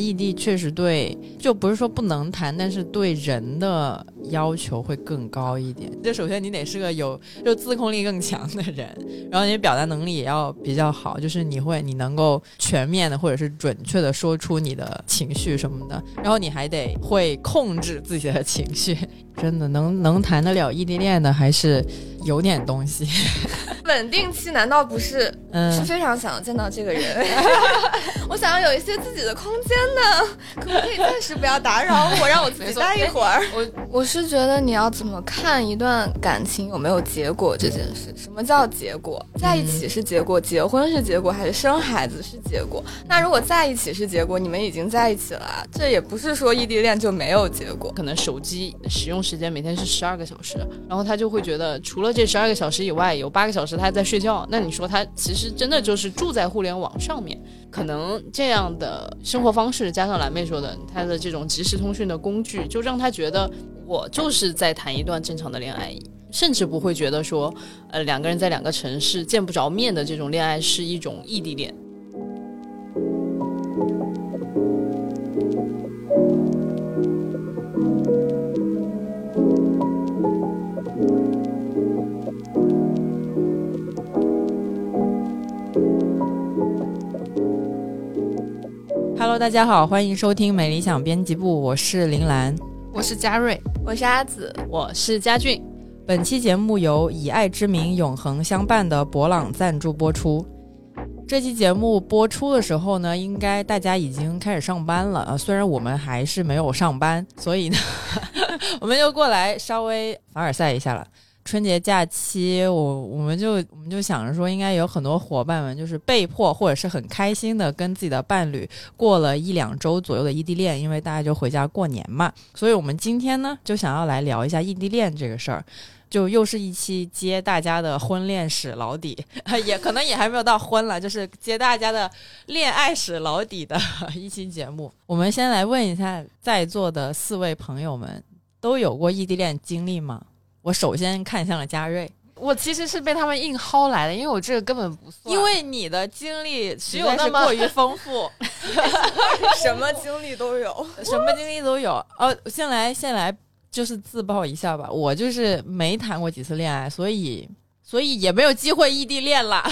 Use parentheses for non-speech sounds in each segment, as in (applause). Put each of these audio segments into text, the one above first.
异地确实对，就不是说不能谈，但是对人的要求会更高一点。就首先你得是个有就自控力更强的人，然后你表达能力也要比较好，就是你会你能够全面的或者是准确的说出你的情绪什么的，然后你还得会控制自己的情绪。(laughs) 真的能能谈得了异地恋的，还是有点东西。稳定期难道不是？嗯，是非常想要见到这个人。(laughs) 我想要有一些自己的空间呢，可不可以暂时不要打扰我，让我自己待一会儿？我我是觉得你要怎么看一段感情有没有结果这件事？什么叫结果？在一起是结果，结婚是结果，还是生孩子是结果？那如果在一起是结果，你们已经在一起了，这也不是说异地恋就没有结果。可能手机使用时间每天是十二个小时，然后他就会觉得除了这十二个小时以外，有八个小时他在睡觉。那你说他其实真的就是住在互联网上面？可能这样的生活方式，加上蓝妹说的他的这种即时通讯的工具，就让他觉得我就是在谈一段正常的恋爱，甚至不会觉得说，呃，两个人在两个城市见不着面的这种恋爱是一种异地恋。Hello，大家好，欢迎收听美理想编辑部，我是林兰，我是嘉瑞，我是阿紫，我是佳俊。本期节目由以爱之名永恒相伴的博朗赞助播出。这期节目播出的时候呢，应该大家已经开始上班了啊，虽然我们还是没有上班，所以呢，(laughs) 我们就过来稍微凡尔赛一下了。春节假期，我我们就我们就想着说，应该有很多伙伴们就是被迫或者是很开心的跟自己的伴侣过了一两周左右的异地恋，因为大家就回家过年嘛。所以我们今天呢，就想要来聊一下异地恋这个事儿，就又是一期接大家的婚恋史老底，(laughs) 也可能也还没有到婚了，就是接大家的恋爱史老底的 (laughs) 一期节目。我们先来问一下在座的四位朋友们，都有过异地恋经历吗？我首先看向了嘉瑞，我其实是被他们硬薅来的，因为我这个根本不算。因为你的经历只有那么过于丰富 (laughs) (laughs) (laughs) 什么经历都有，什么经历都有。哦，先来先来就是自曝一下吧，我就是没谈过几次恋爱，所以。所以也没有机会异地恋了，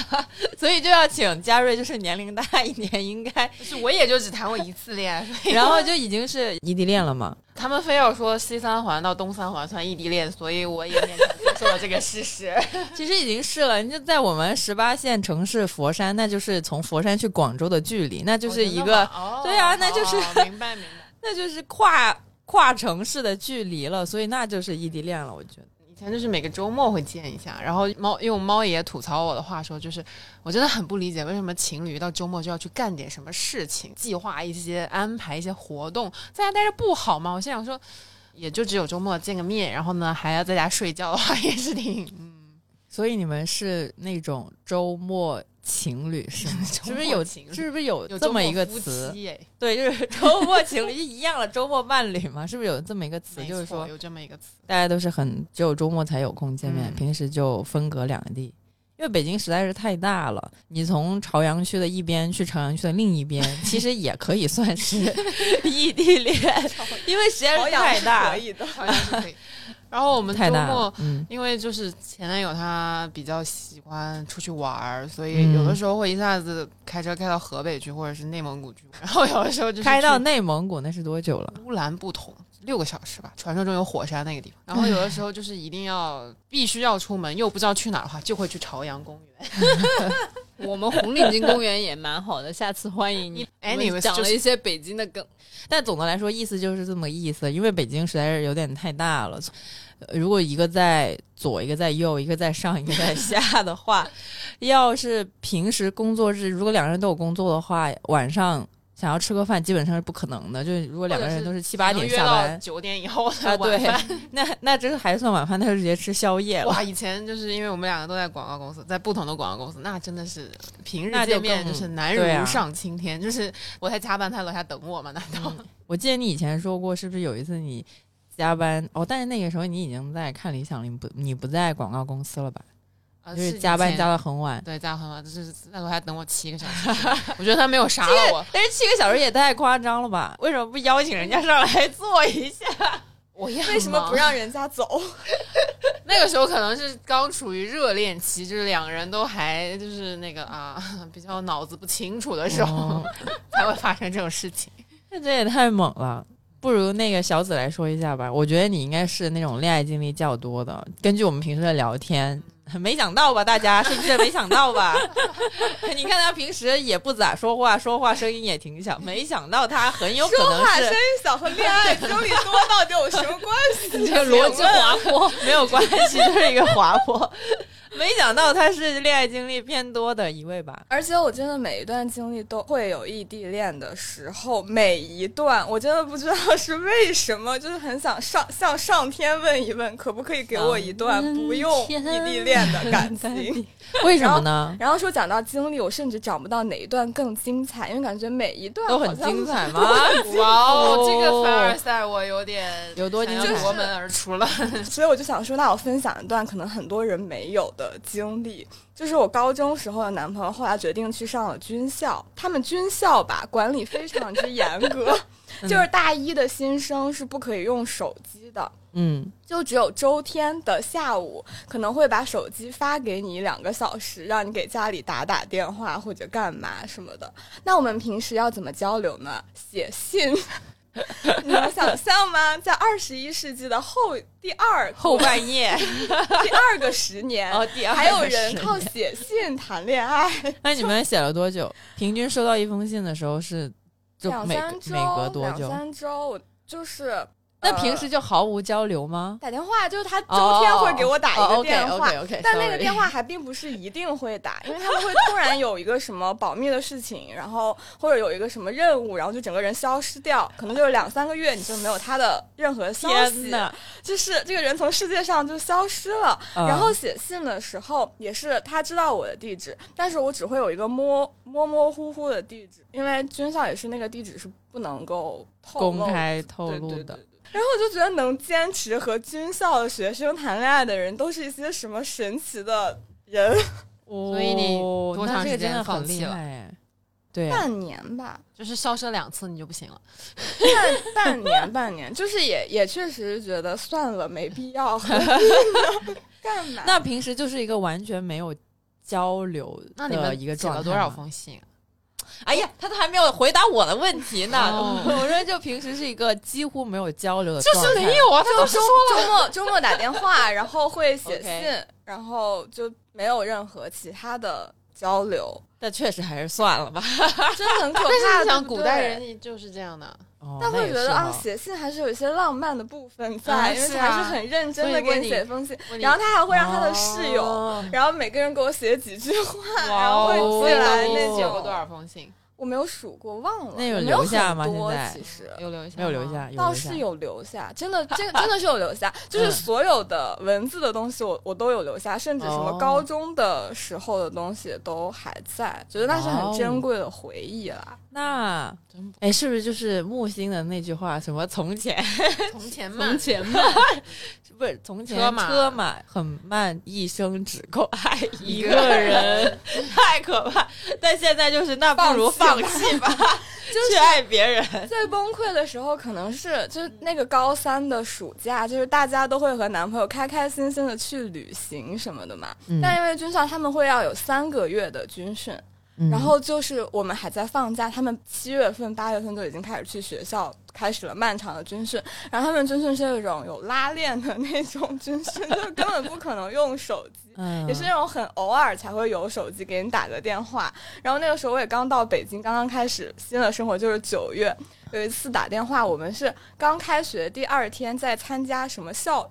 (laughs) 所以就要请嘉瑞，就是年龄大一点，应该是我也就只谈过一次恋爱，(laughs) 然后就已经是异地恋了嘛。他们非要说西三环到东三环算异地恋，所以我也勉强接受了这个事实。(laughs) 其实已经是了，你就在我们十八线城市佛山，那就是从佛山去广州的距离，那就是一个对啊，那就是明白明白，那就是跨跨城市的距离了，所以那就是异地恋了，我觉得。前就是每个周末会见一下，然后猫用猫爷吐槽我的话说，就是我真的很不理解为什么情侣到周末就要去干点什么事情，计划一些安排一些活动，在家待着不好吗？我心想说，也就只有周末见个面，然后呢还要在家睡觉的话，(laughs) 也是挺。所以你们是那种周末。情侣是 (laughs) 是不是有情？(laughs) 是不是有这么一个词？对，就是周末情侣一样了，周末伴侣嘛，是不是有这么一个词？就是说有这么一个词，大家都是很只有周末才有空见面，平时就分隔两地。因为北京实在是太大了，你从朝阳区的一边去朝阳区的另一边，(laughs) 其实也可以算是异地恋，因为实在是太大，可以的，朝阳是可以。然后我们周末，因为就是前男友他比较喜欢出去玩儿，所以有的时候会一下子开车开到河北去，或者是内蒙古去。然后有的时候就开到内蒙古，那是多久了？乌兰布统六个小时吧，传说中有火山那个地方。然后有的时候就是一定要必须要出门，又不知道去哪儿的话，就会去朝阳公园。(laughs) 我们红领巾公园也蛮好的，下次欢迎你。哎，你们讲了一些北京的梗，但总的来说意思就是这么意思，因为北京实在是有点太大了。如果一个在左，一个在右，一个在上，一个在下的话，(laughs) 要是平时工作日，如果两个人都有工作的话，晚上想要吃个饭，基本上是不可能的。就是如果两个人都是七八点下班，九点以后啊，对，那那这还算晚饭，那就直接吃宵夜了。哇，以前就是因为我们两个都在广告公司，在不同的广告公司，那真的是平日见面就是难如上青天。就是我在加班，他楼下等我嘛？难道？我记得你以前说过，是不是有一次你？加班哦，但是那个时候你已经在看理想了，你不你不在广告公司了吧？就是加班加到很晚，对，加很晚，就是那时候还等我七个小时。(laughs) 我觉得他没有杀了我，但是七个小时也太夸张了吧？为什么不邀请人家上来坐一下？(laughs) 我要为什么不让人家走？(laughs) 那个时候可能是刚处于热恋期，就是两个人都还就是那个啊，比较脑子不清楚的时候，才会发生这种事情。那这也太猛了！不如那个小紫来说一下吧。我觉得你应该是那种恋爱经历较多的。根据我们平时的聊天。(laughs) 没想到吧，大家是不是没想到吧？(laughs) 你看他平时也不咋说话，说话声音也挺小。没想到他很有可能是说话声音小和恋爱经历多到底有什么关系？(laughs) 这个逻辑滑坡没有关系，就是一个滑坡。(laughs) 没想到他是恋爱经历偏多的一位吧？而且我真的每一段经历都会有异地恋的时候，每一段我真的不知道是为什么，就是很想上向上天问一问，可不可以给我一段不用异地恋的感情？(laughs) 为什么呢？然后说讲到经历，我甚至找不到哪一段更精彩，因为感觉每一段都很精彩吗？哇哦，这个凡尔赛我有点有多精彩，夺门而出了。(laughs) 所以我就想说，那我分享一段可能很多人没有的。的经历就是我高中时候的男朋友，后来决定去上了军校。他们军校吧，管理非常之严格，(laughs) 就是大一的新生是不可以用手机的。嗯，就只有周天的下午可能会把手机发给你两个小时，让你给家里打打电话或者干嘛什么的。那我们平时要怎么交流呢？写信。(laughs) 你能想象吗？在二十一世纪的后第二后半夜，(laughs) 第二个十年，哦，第二还有人靠写信谈恋爱。(laughs) 那你们写了多久？平均收到一封信的时候是两三周，每隔多久？两三周，就是。那平时就毫无交流吗？打电话就是他周天会给我打一个电话，但那个电话还并不是一定会打，因为他们会突然有一个什么保密的事情，然后或者有一个什么任务，然后就整个人消失掉，可能就是两三个月你就没有他的任何消息，就是这个人从世界上就消失了。然后写信的时候也是他知道我的地址，但是我只会有一个模模模糊糊的地址，因为军校也是那个地址是不能够公开透露的。然后我就觉得能坚持和军校的学生谈恋爱的人，都是一些什么神奇的人。所以你多长时间放弃了？对，半年吧，就是消失两次你就不行了。半半年，半年，就是也也确实觉得算了，没必要。(laughs) 干嘛？那平时就是一个完全没有交流的一个状态。多少封信？哎呀，他都还没有回答我的问题呢。我说，就平时是一个几乎没有交流的，就是没有啊。他都说了周末周末打电话，然后会写信，然后就没有任何其他的交流。(laughs) 但确实还是算了吧，(laughs) 真的很可怕。想古代人就是这样的，但会觉得啊，写信还是有一些浪漫的部分在，因为还是很认真的给你写封信。然后他还会让他的室友，然后每个人给我写几句话，(laughs) 然后会寄来那种。写过多少封信？我没有数过，忘了。那有留下吗？现在其实有留下，没有留下，倒是有留下。真的，(laughs) 真真的是有留下。就是所有的文字的东西，我我都有留下，甚至什么高中的时候的东西都还在，觉得那是很珍贵的回忆啦。那，哎，是不是就是木星的那句话？什么从前，从前慢，从前慢，(laughs) 不是从前车马很慢，一生只够爱 (laughs) 一个人，太可怕。但现在就是那不如放。放弃吧，(laughs) 就去爱别人。最崩溃的时候，可能是就是那个高三的暑假，就是大家都会和男朋友开开心心的去旅行什么的嘛。但因为军校他们会要有三个月的军训。然后就是我们还在放假，他们七月份、八月份就已经开始去学校，开始了漫长的军训。然后他们军训是那种有拉链的那种军训，就根本不可能用手机，(laughs) 也是那种很偶尔才会有手机给你打个电话。然后那个时候我也刚到北京，刚刚开始新的生活，就是九月有一次打电话，我们是刚开学第二天在参加什么校。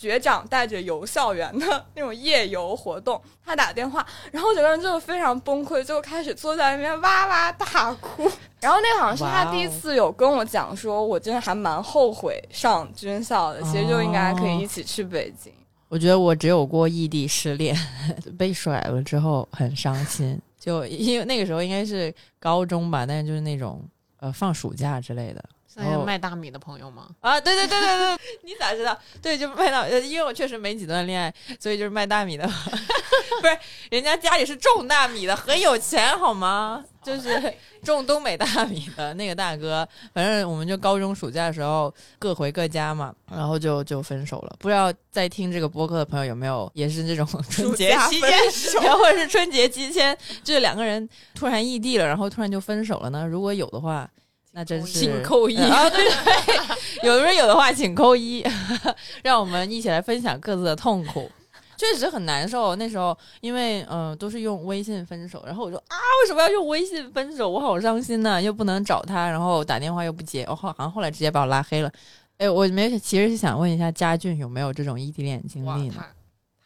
学长带着游校园的那种夜游活动，他打电话，然后整个人就非常崩溃，就开始坐在那边哇哇大哭。(laughs) 然后那好像是他第一次有跟我讲，说我真的还蛮后悔上军校的，其实就应该可以一起去北京。我觉得我只有过异地失恋，(laughs) 被甩了之后很伤心，就因为那个时候应该是高中吧，但是就是那种呃放暑假之类的。那些卖大米的朋友吗？啊，对对对对对，你咋知道？对，就卖大，因为我确实没几段恋爱，所以就是卖大米的，(laughs) 不是人家家里是种大米的，很有钱好吗？就是种东北大米的那个大哥，反正我们就高中暑假的时候各回各家嘛，然后就就分手了。不知道在听这个播客的朋友有没有也是这种春节期间，或者是春节期间，就是两个人突然异地了，然后突然就分手了呢？如果有的话。那真是请扣一 (laughs) 啊！对对，(laughs) 有的人有的话请扣一，(laughs) 让我们一起来分享各自的痛苦，确实很难受。那时候因为嗯都是用微信分手，然后我说啊为什么要用微信分手？我好伤心呐，又不能找他，然后打电话又不接，我好好像后来直接把我拉黑了。哎，我没其实是想问一下佳俊有没有这种异地恋经历呢？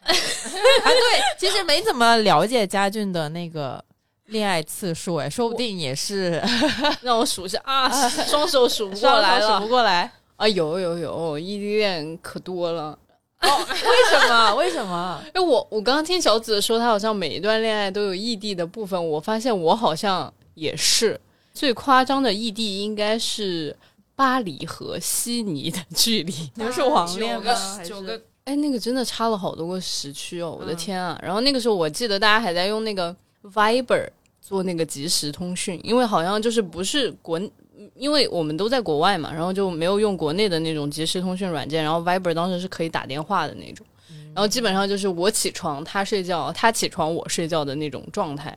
啊，对，其实没怎么了解佳俊的那个。恋爱次数哎，说不定也是 (laughs) 让我数一下啊，(laughs) 双手数不过来了，数不过来啊！有有有，异地恋可多了哦。为什么？(laughs) 为什么？哎，我我刚刚听小紫说，她好像每一段恋爱都有异地的部分。我发现我好像也是最夸张的异地，应该是巴黎和悉尼的距离。你们是网恋吗？九个哎，那个真的差了好多个时区哦！我的天啊！然后那个时候我记得大家还在用那个。Viber 做那个即时通讯，因为好像就是不是国，因为我们都在国外嘛，然后就没有用国内的那种即时通讯软件，然后 Viber 当时是可以打电话的那种，然后基本上就是我起床他睡觉，他起床我睡觉的那种状态。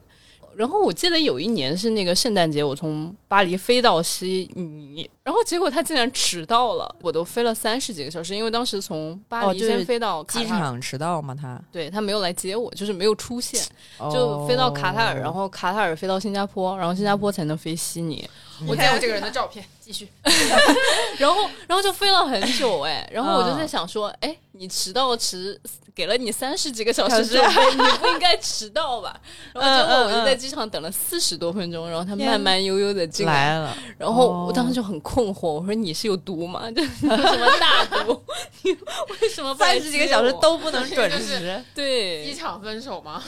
然后我记得有一年是那个圣诞节，我从巴黎飞到悉尼，然后结果他竟然迟到了，我都飞了三十几个小时，因为当时从巴黎先飞到机场迟到嘛，他对他没有来接我，就是没有出现，就飞到卡塔尔，然后卡塔尔飞到新加坡，然后新加坡才能飞悉尼。我见过这个人的照片，继续，(laughs) 然后然后就飞了很久哎，然后我就在想说，哎，你迟到迟。给了你三十几个小时准备，你不应该迟到吧？(laughs) 然后最后我就在机场等了四十多分钟，然后他慢慢悠悠的进来了。然后我当时就很困惑，我说你是有毒吗？(laughs) 就什么大毒？你为什么三十几个小时都不能准时？对，机场分手吗？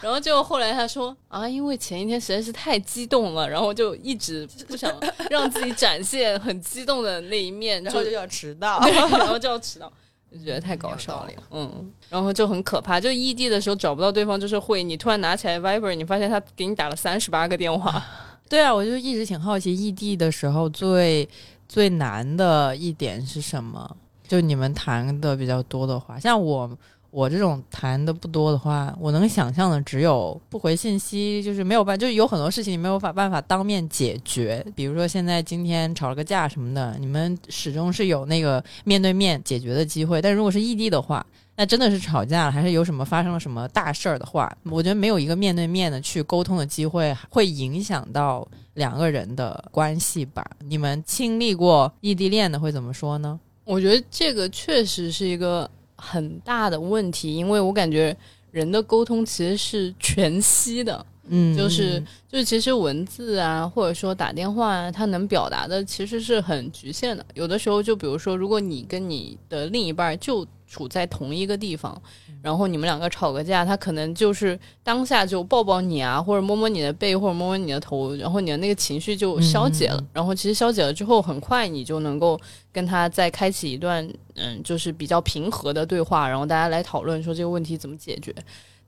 然后就后来他说啊，因为前一天实在是太激动了，然后就一直不想让自己展现很激动的那一面，然后就要迟到，(laughs) 然后就要迟到。就觉得太搞笑了，嗯，然后就很可怕。就异地的时候找不到对方，就是会你突然拿起来 Viber，你发现他给你打了三十八个电话。(laughs) 对啊，我就一直挺好奇，异地的时候最最难的一点是什么？就你们谈的比较多的话，像我。我这种谈的不多的话，我能想象的只有不回信息，就是没有办，就有很多事情你没有法办法当面解决。比如说现在今天吵了个架什么的，你们始终是有那个面对面解决的机会。但如果是异地的话，那真的是吵架了，还是有什么发生了什么大事儿的话，我觉得没有一个面对面的去沟通的机会，会影响到两个人的关系吧？你们经历过异地恋的会怎么说呢？我觉得这个确实是一个。很大的问题，因为我感觉人的沟通其实是全息的，嗯，就是就是其实文字啊，或者说打电话啊，它能表达的其实是很局限的。有的时候，就比如说，如果你跟你的另一半就处在同一个地方。然后你们两个吵个架，他可能就是当下就抱抱你啊，或者摸摸你的背，或者摸摸你的头，然后你的那个情绪就消解了。然后其实消解了之后，很快你就能够跟他再开启一段嗯，就是比较平和的对话，然后大家来讨论说这个问题怎么解决。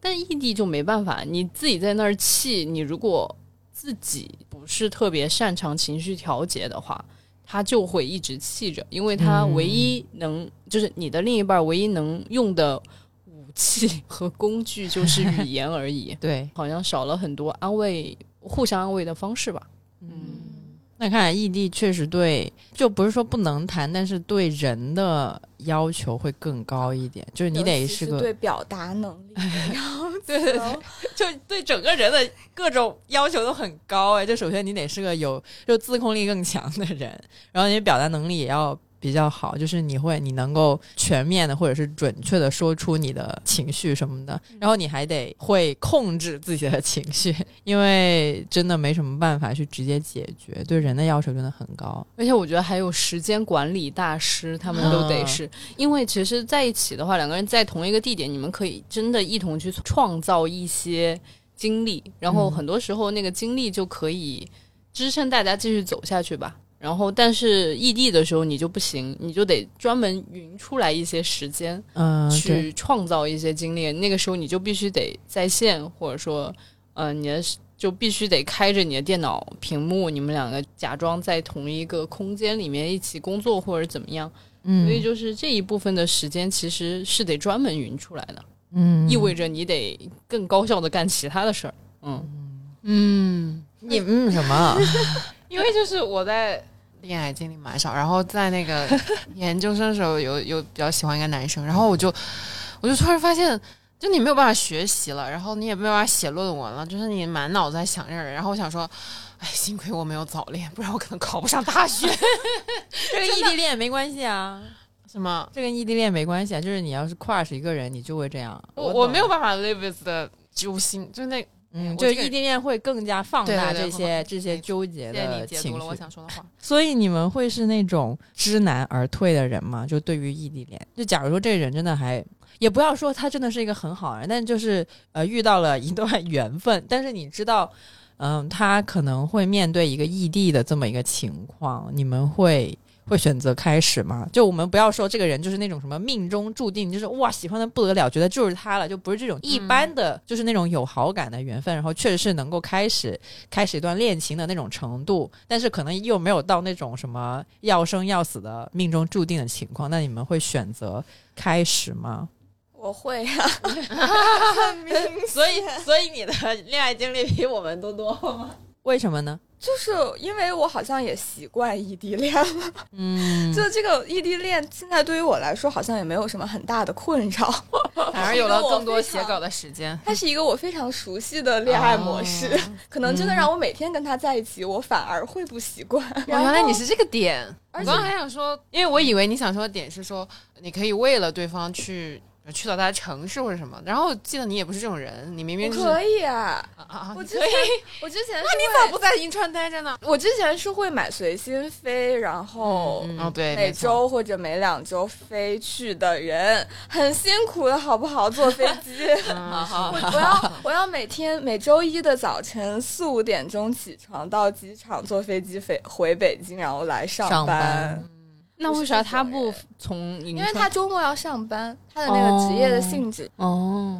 但异地就没办法，你自己在那儿气，你如果自己不是特别擅长情绪调节的话，他就会一直气着，因为他唯一能就是你的另一半唯一能用的武。器 (laughs) 和工具就是语言而已，(laughs) 对，好像少了很多安慰、互相安慰的方式吧。嗯，那看来异地确实对，就不是说不能谈，但是对人的要求会更高一点，就是你得是个对表达能力，(laughs) 然后对对对，就对整个人的各种要求都很高哎。就首先你得是个有就自控力更强的人，然后你表达能力也要。比较好，就是你会，你能够全面的或者是准确的说出你的情绪什么的，然后你还得会控制自己的情绪，因为真的没什么办法去直接解决，对人的要求真的很高。而且我觉得还有时间管理大师，他们都得是，因为其实在一起的话，两个人在同一个地点，你们可以真的一同去创造一些经历，然后很多时候那个经历就可以支撑大家继续走下去吧。然后但是异地的时候你就不行，你就得专门匀出来一些时间，嗯，去创造一些经历。那个时候你就必须得在线，或者说，呃，你的就必须得开着你的电脑屏幕，你们两个假装在同一个空间里面一起工作或者怎么样。嗯，所以就是这一部分的时间其实是得专门匀出来的，嗯，意味着你得更高效的干其他的事儿。嗯嗯，(laughs) 你嗯什么？(laughs) 因为就是我在恋爱经历蛮少，然后在那个 (laughs) 研究生的时候有有比较喜欢一个男生，然后我就我就突然发现，就你没有办法学习了，然后你也没有办法写论文了，就是你满脑子在想这个人，然后我想说，哎，幸亏我没有早恋，不然我可能考不上大学。(laughs) 这个异地恋没关系啊，什么？这跟异地恋没关系啊，就是你要是 crush 一个人，你就会这样。我我没有办法 live with 的揪心，就那嗯，就异地恋会更加放大这些会这些纠结谢谢的情你解读了我。想说的话。(laughs) 所以你们会是那种知难而退的人吗？就对于异地恋，就假如说这个人真的还，也不要说他真的是一个很好人，但就是呃遇到了一段 (laughs) 缘分，但是你知道，嗯、他可能会面对一个异地的这么一个情况，你们会。会选择开始吗？就我们不要说这个人就是那种什么命中注定，就是哇喜欢的不得了，觉得就是他了，就不是这种一般的，就是那种有好感的缘分，然后确实是能够开始开始一段恋情的那种程度，但是可能又没有到那种什么要生要死的命中注定的情况。那你们会选择开始吗？我会啊，(laughs) (laughs) 所以，所以你的恋爱经历比我们都多吗？为什么呢？就是因为我好像也习惯异地恋了，嗯，就这个异地恋现在对于我来说好像也没有什么很大的困扰，反而有了更多写稿的时间。(laughs) 它是一个我非常熟悉的恋爱模式，哦可能真的让我每天跟他在一起，我反而会不习惯。哦，原来你是这个点。我而且刚刚还想说，因为我以为你想说的点是说，你可以为了对方去去到他的城市或者什么。然后我记得你也不是这种人，你明明就是可以啊，我之前。(laughs) 我之前那你咋不在银川待着呢？我之前是会买随心飞，然后嗯哦，对，每。周或者每两周飞去的人，很辛苦的好不好？坐飞机。(laughs) 我我要我要每天每周一的早晨四五点钟起床，到机场坐飞机飞回北京，然后来上班。那为啥他不从银因为他周末要上班，他的那个职业的性质，哦，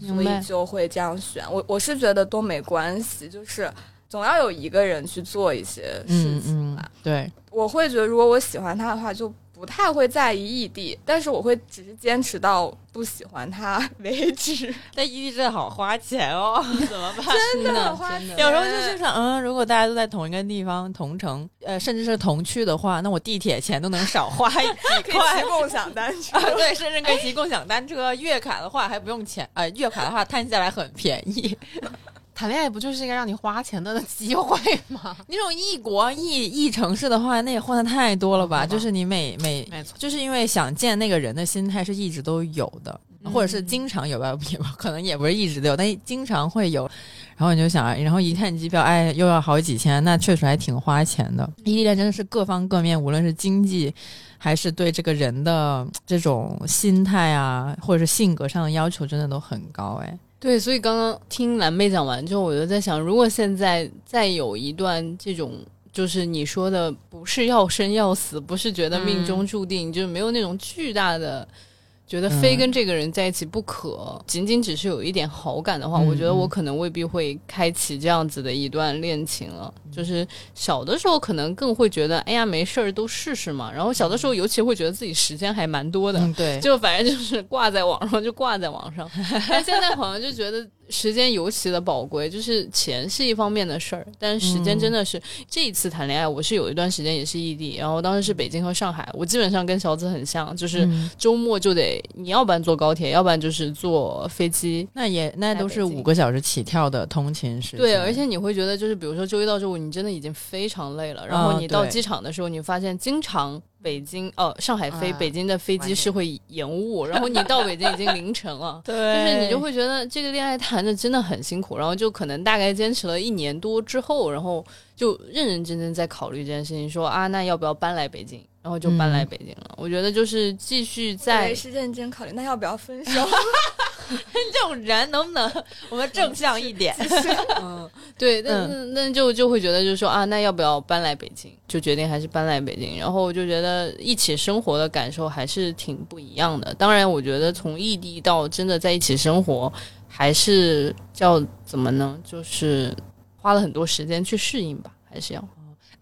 所以。就会这样选。我我是觉得都没关系，就是总要有一个人去做一些事嗯情嗯，对，我会觉得，如果我喜欢他的话，就不太会在意异地，但是我会只是坚持到不喜欢他为止。(laughs) 但异地真的好花钱哦，(laughs) 怎么办？真的很花钱有时候就是想，嗯，如果大家都在同一个地方同城，呃，甚至是同区的话，那我地铁钱都能少花几可以。(laughs) 共享单车啊，，对，甚至可以骑共享单车，月卡的话还不用钱，呃，月卡的话摊下来很便宜。谈恋爱不就是一个让你花钱的 (laughs) 机会吗？(laughs) 那种异国异异城市的话，那也换的太多了吧？吧就是你每每没错就是因为想见那个人的心态是一直都有的，或者是经常有吧，(laughs) 也可能也不是一直都有，但经常会有。然后你就想，然后一看机票，哎，又要好几千，那确实还挺花钱的。异地恋真的是各方各面，无论是经济，还是对这个人的这种心态啊，或者是性格上的要求，真的都很高。哎，对，所以刚刚听蓝妹讲完之后，我就在想，如果现在再有一段这种，就是你说的不是要生要死，不是觉得命中注定，就是没有那种巨大的。觉得非跟这个人在一起不可，仅仅只是有一点好感的话，嗯我觉得我可能未必会开启这样子的一段恋情了。就是小的时候可能更会觉得，哎呀没事儿都试试嘛。然后小的时候尤其会觉得自己时间还蛮多的，嗯，对，就反正就是挂在网上就挂在网上，但现在好像就觉得时间尤其的宝贵，就是钱是一方面的事儿，但是时间真的是、这一次谈恋爱，我是有一段时间也是异地，然后当时是北京和上海，我基本上跟小紫很像，就是嗯周末就得你要不然坐高铁，要不然就是坐飞机。那也那都是五个小时起跳的通勤时间。对，而且你会觉得，就是比如说周一到周五，你真的已经非常累了，然后啊你到机场的时候，你发现经常北京哦上海飞啊北京的飞机是会延误，然后你到北京已经凌晨了，(laughs) 对，就是你就会觉得这个恋爱谈的真的很辛苦，然后就可能大概坚持了一年多之后，然后就认认真真在考虑这件事情，说啊，那要不要搬来北京？然后就搬来北京了。我觉得就是继续在也是认真考虑，那要不要分手？(laughs) 这种人能不能我们正向一点？(laughs) 嗯，对，那那那就就会觉得就是说啊，那要不要搬来北京？就决定还是搬来北京。然后我就觉得一起生活的感受还是挺不一样的。当然，我觉得从异地到真的在一起生活，还是叫怎么呢？就是花了很多时间去适应吧，还是要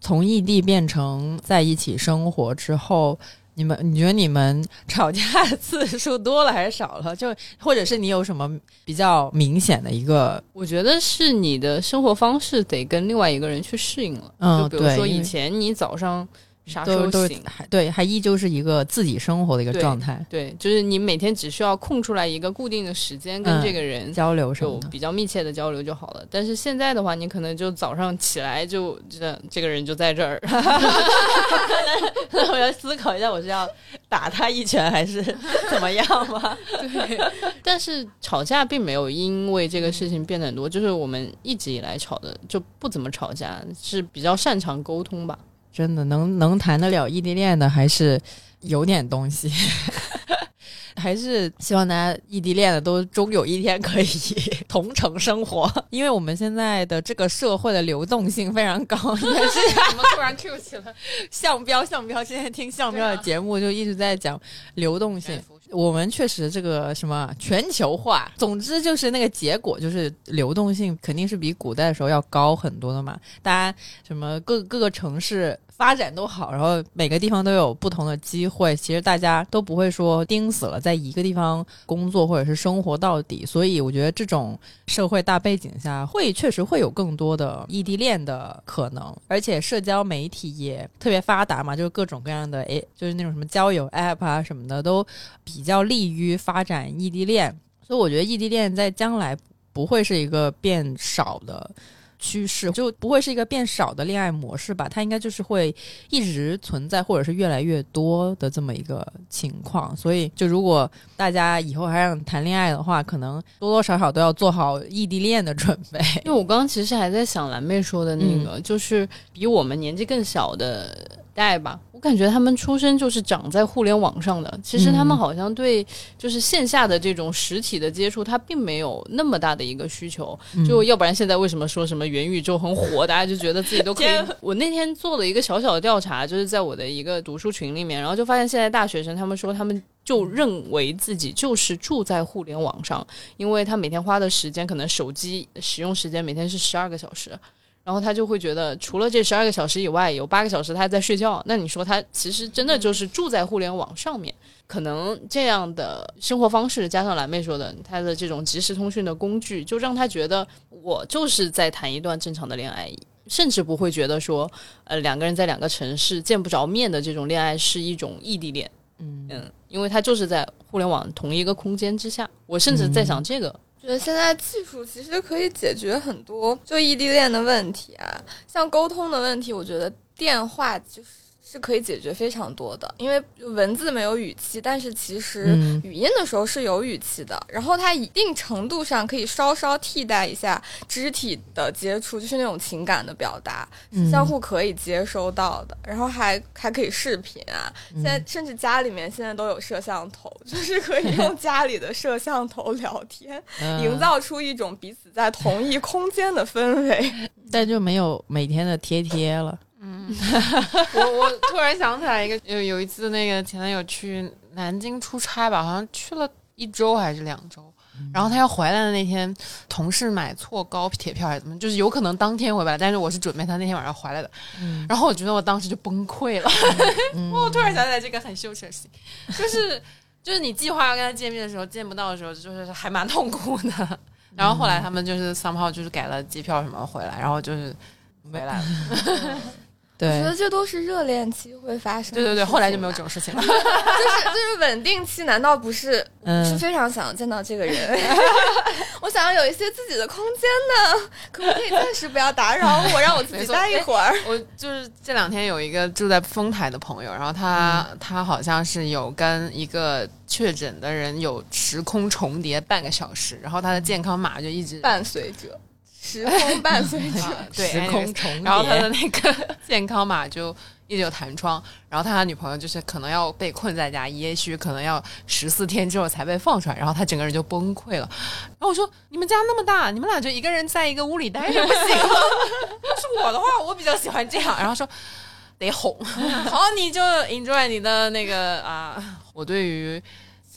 从异地变成在一起生活之后。你们，你觉得你们吵架次数多了还是少了？(laughs) 就或者是你有什么比较明显的一个？我觉得是你的生活方式得跟另外一个人去适应了。嗯，就比如说以前你早上。啥时候醒？还对，还依旧是一个自己生活的一个状态。对，就是你每天只需要空出来一个固定的时间跟这个人交流，就比较密切的交流就好了。但是现在的话，你可能就早上起来就这这个人就在这儿，(laughs) (laughs) 我要思考一下，我是要打他一拳还是怎么样吗？(laughs) 对。但是吵架并没有因为这个事情变得很多，就是我们一直以来吵的就不怎么吵架，是比较擅长沟通吧。真的能能谈得了异地恋的，还是有点东西。(laughs) 还是希望大家异地恋的都终有一天可以同城生活，因为我们现在的这个社会的流动性非常高。也是 (laughs) 怎么突然 Q 起了？向标，向标，现在听向标的节目就一直在讲流动性。我们确实这个什么全球化，总之就是那个结果就是流动性肯定是比古代的时候要高很多的嘛。大家什么各各个城市。发展都好，然后每个地方都有不同的机会。其实大家都不会说钉死了在一个地方工作或者是生活到底。所以我觉得这种社会大背景下，会确实会有更多的异地恋的可能。而且社交媒体也特别发达嘛，就是各种各样的诶，就是那种什么交友 App 啊什么的，都比较利于发展异地恋。所以我觉得异地恋在将来不会是一个变少的。趋势就不会是一个变少的恋爱模式吧？它应该就是会一直存在，或者是越来越多的这么一个情况。所以，就如果大家以后还想谈恋爱的话，可能多多少少都要做好异地恋的准备。因为我刚刚其实还在想蓝妹说的那个，就是比我们年纪更小的代吧。我感觉他们出生就是长在互联网上的，其实他们好像对就是线下的这种实体的接触，他并没有那么大的一个需求。就要不然现在为什么说什么元宇宙很火，大家就觉得自己都可以。我那天做了一个小小的调查，就是在我的一个读书群里面，然后就发现现在大学生他们说他们就认为自己就是住在互联网上，因为他每天花的时间可能手机使用时间每天是十二个小时。然后他就会觉得，除了这十二个小时以外，有八个小时他在睡觉。那你说他其实真的就是住在互联网上面？可能这样的生活方式，加上蓝妹说的他的这种即时通讯的工具，就让他觉得我就是在谈一段正常的恋爱，甚至不会觉得说，呃，两个人在两个城市见不着面的这种恋爱是一种异地恋。嗯嗯，因为他就是在互联网同一个空间之下。我甚至在想这个。觉得现在技术其实可以解决很多就异地恋的问题啊，像沟通的问题，我觉得电话就是。是可以解决非常多的，因为文字没有语气，但是其实语音的时候是有语气的。然后它一定程度上可以稍稍替代一下肢体的接触，就是那种情感的表达，相互可以接收到的。然后还还可以视频啊，现在甚至家里面现在都有摄像头，(laughs) 就是可以用家里的摄像头聊天，(laughs) 营造出一种彼此在同一空间的氛围。(laughs) 但就没有每天的贴贴了。嗯，(laughs) 我我突然想起来一个，有有一次那个前男友去南京出差吧，好像去了一周还是两周，然后他要回来的那天，同事买错高铁票还是怎么，就是有可能当天回来，但是我是准备他那天晚上回来的，然后我觉得我当时就崩溃了，(laughs) 我突然想起来这个很羞耻的事情，就是就是你计划要跟他见面的时候见不到的时候，就是还蛮痛苦的，然后后来他们就是 somehow 就是改了机票什么回来，然后就是回来了。(laughs) 我觉得这都是热恋期会发生。对对对，后来就没有这种事情了。(laughs) 就是就是稳定期，难道不是是非常想要见到这个人？(laughs) 我想要有一些自己的空间呢，可不可以暂时不要打扰我，让我自己待一会儿？我就是这两天有一个住在丰台的朋友，然后他他好像是有跟一个确诊的人有时空重叠半个小时，然后他的健康码就一直伴随着。时空伴随着，(laughs) 对，时空重叠，然后他的那个健康码就一直有弹窗，然后他的女朋友就是可能要被困在家，也许可能要十四天之后才被放出来，然后他整个人就崩溃了。然后我说：“你们家那么大，你们俩就一个人在一个屋里待着不行吗？要 (laughs) 是我的话，我比较喜欢这样。”然后说：“得哄，(laughs) 好，你就 enjoy 你的那个啊。”我对于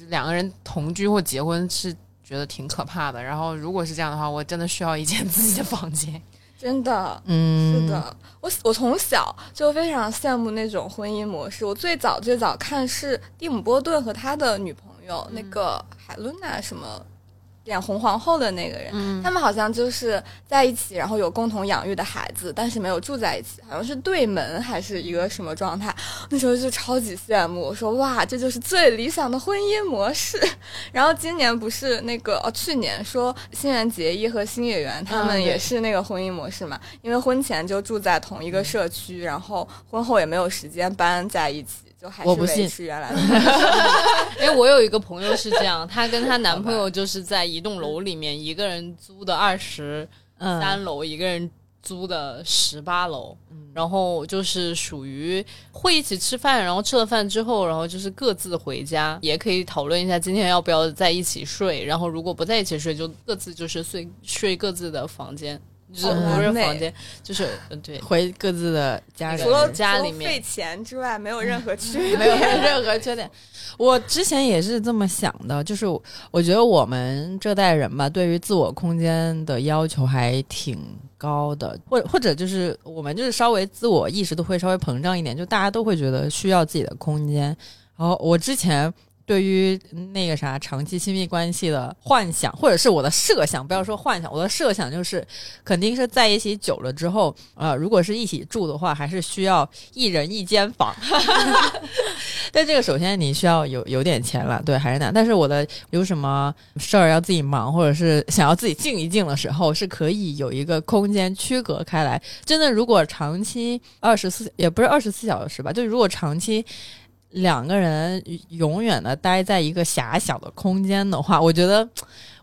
两个人同居或结婚是觉得挺可怕的。然后如果是这样的话，我真的需要一间 (laughs) 自己的房间。真的，嗯，是的，我我从小就非常羡慕那种婚姻模式。我最早最早看是蒂姆·波顿和他的女朋友那个海伦娜什么。演红皇后的那个人，他们好像就是在一起，然后有共同养育的孩子，但是没有住在一起，好像是对门还是一个什么状态。(laughs) 那时候就超级羡慕，我说哇，这就是最理想的婚姻模式。(laughs) 然后今年不是那个哦，去年说新垣结衣和新演员他们也是那个婚姻模式嘛，因为婚前就住在同一个社区，然后婚后也没有时间搬在一起。我不信是原来的，因 (laughs) 为我有一个朋友是这样，她跟她男朋友就是在一栋楼里面，一个人租的二十三楼，一个人租的十八楼，然后就是属于会一起吃饭，然后吃了饭之后，然后就是各自回家，也可以讨论一下今天要不要在一起睡，然后如果不在一起睡，就各自就是睡睡各自的房间。就是无人房间，就是嗯，对，回各自的家里，除了家里面费钱之外，没有任何缺点，没有任何缺点。我之前也是这么想的，就是我觉得我们这代人吧，对于自我空间的要求还挺高的，或或者就是我们就是稍微自我意识都会稍微膨胀一点，就大家都会觉得需要自己的空间。然后我之前。对于那个啥长期亲密关系的幻想，或者是我的设想，不要说幻想，我的设想就是，肯定是在一起久了之后，呃，如果是一起住的话，还是需要一人一间房。(laughs) 但这个首先你需要有有点钱了，对，还是难。但是我的有什么事儿要自己忙，或者是想要自己静一静的时候，是可以有一个空间区隔开来。真的，如果长期二十四也不是二十四小时吧，就如果长期。两个人永远的待在一个狭小的空间的话，我觉得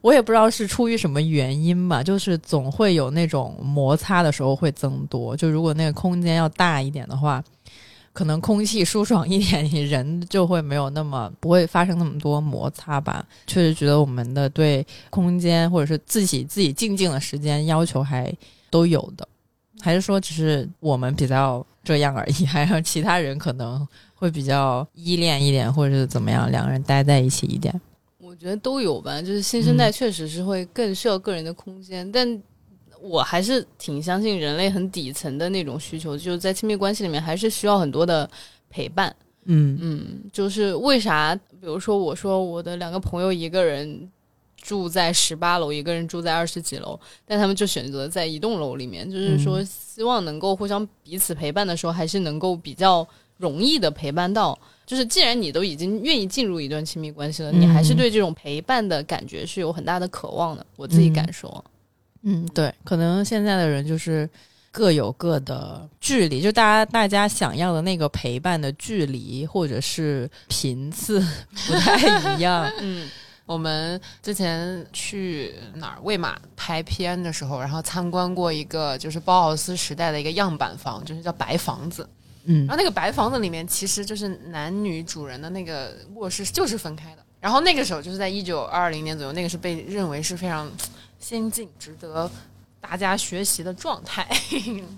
我也不知道是出于什么原因吧，就是总会有那种摩擦的时候会增多。就如果那个空间要大一点的话，可能空气舒爽一点，你人就会没有那么不会发生那么多摩擦吧。确实觉得我们的对空间或者是自己自己静静的时间要求还都有的，还是说只是我们比较这样而已，还有其他人可能。会比较依恋一点，或者是怎么样，两个人待在一起一点。我觉得都有吧，就是新生代确实是会更需要个人的空间，但我还是挺相信人类很底层的那种需求，就是在亲密关系里面还是需要很多的陪伴。嗯嗯，就是为啥？比如说，我说我的两个朋友，一个人住在十八楼，一个人住在二十几楼，但他们就选择在一栋楼里面，就是说希望能够互相彼此陪伴的时候，还是能够比较。容易的陪伴到，就是既然你都已经愿意进入一段亲密关系了，你还是对这种陪伴的感觉是有很大的渴望的。我自己感受，嗯，对，可能现在的人就是各有各的距离，就大家大家想要的那个陪伴的距离或者是频次 (laughs) 不太一样。(laughs) 嗯，我们之前去哪儿喂马拍片的时候，然后参观过一个就是包豪斯时代的一个样板房，就是叫白房子。嗯，然后那个白房子里面其实就是男女主人的那个卧室就是分开的。然后那个时候就是在一九二零年左右，那个是被认为是非常先进、值得大家学习的状态。(laughs)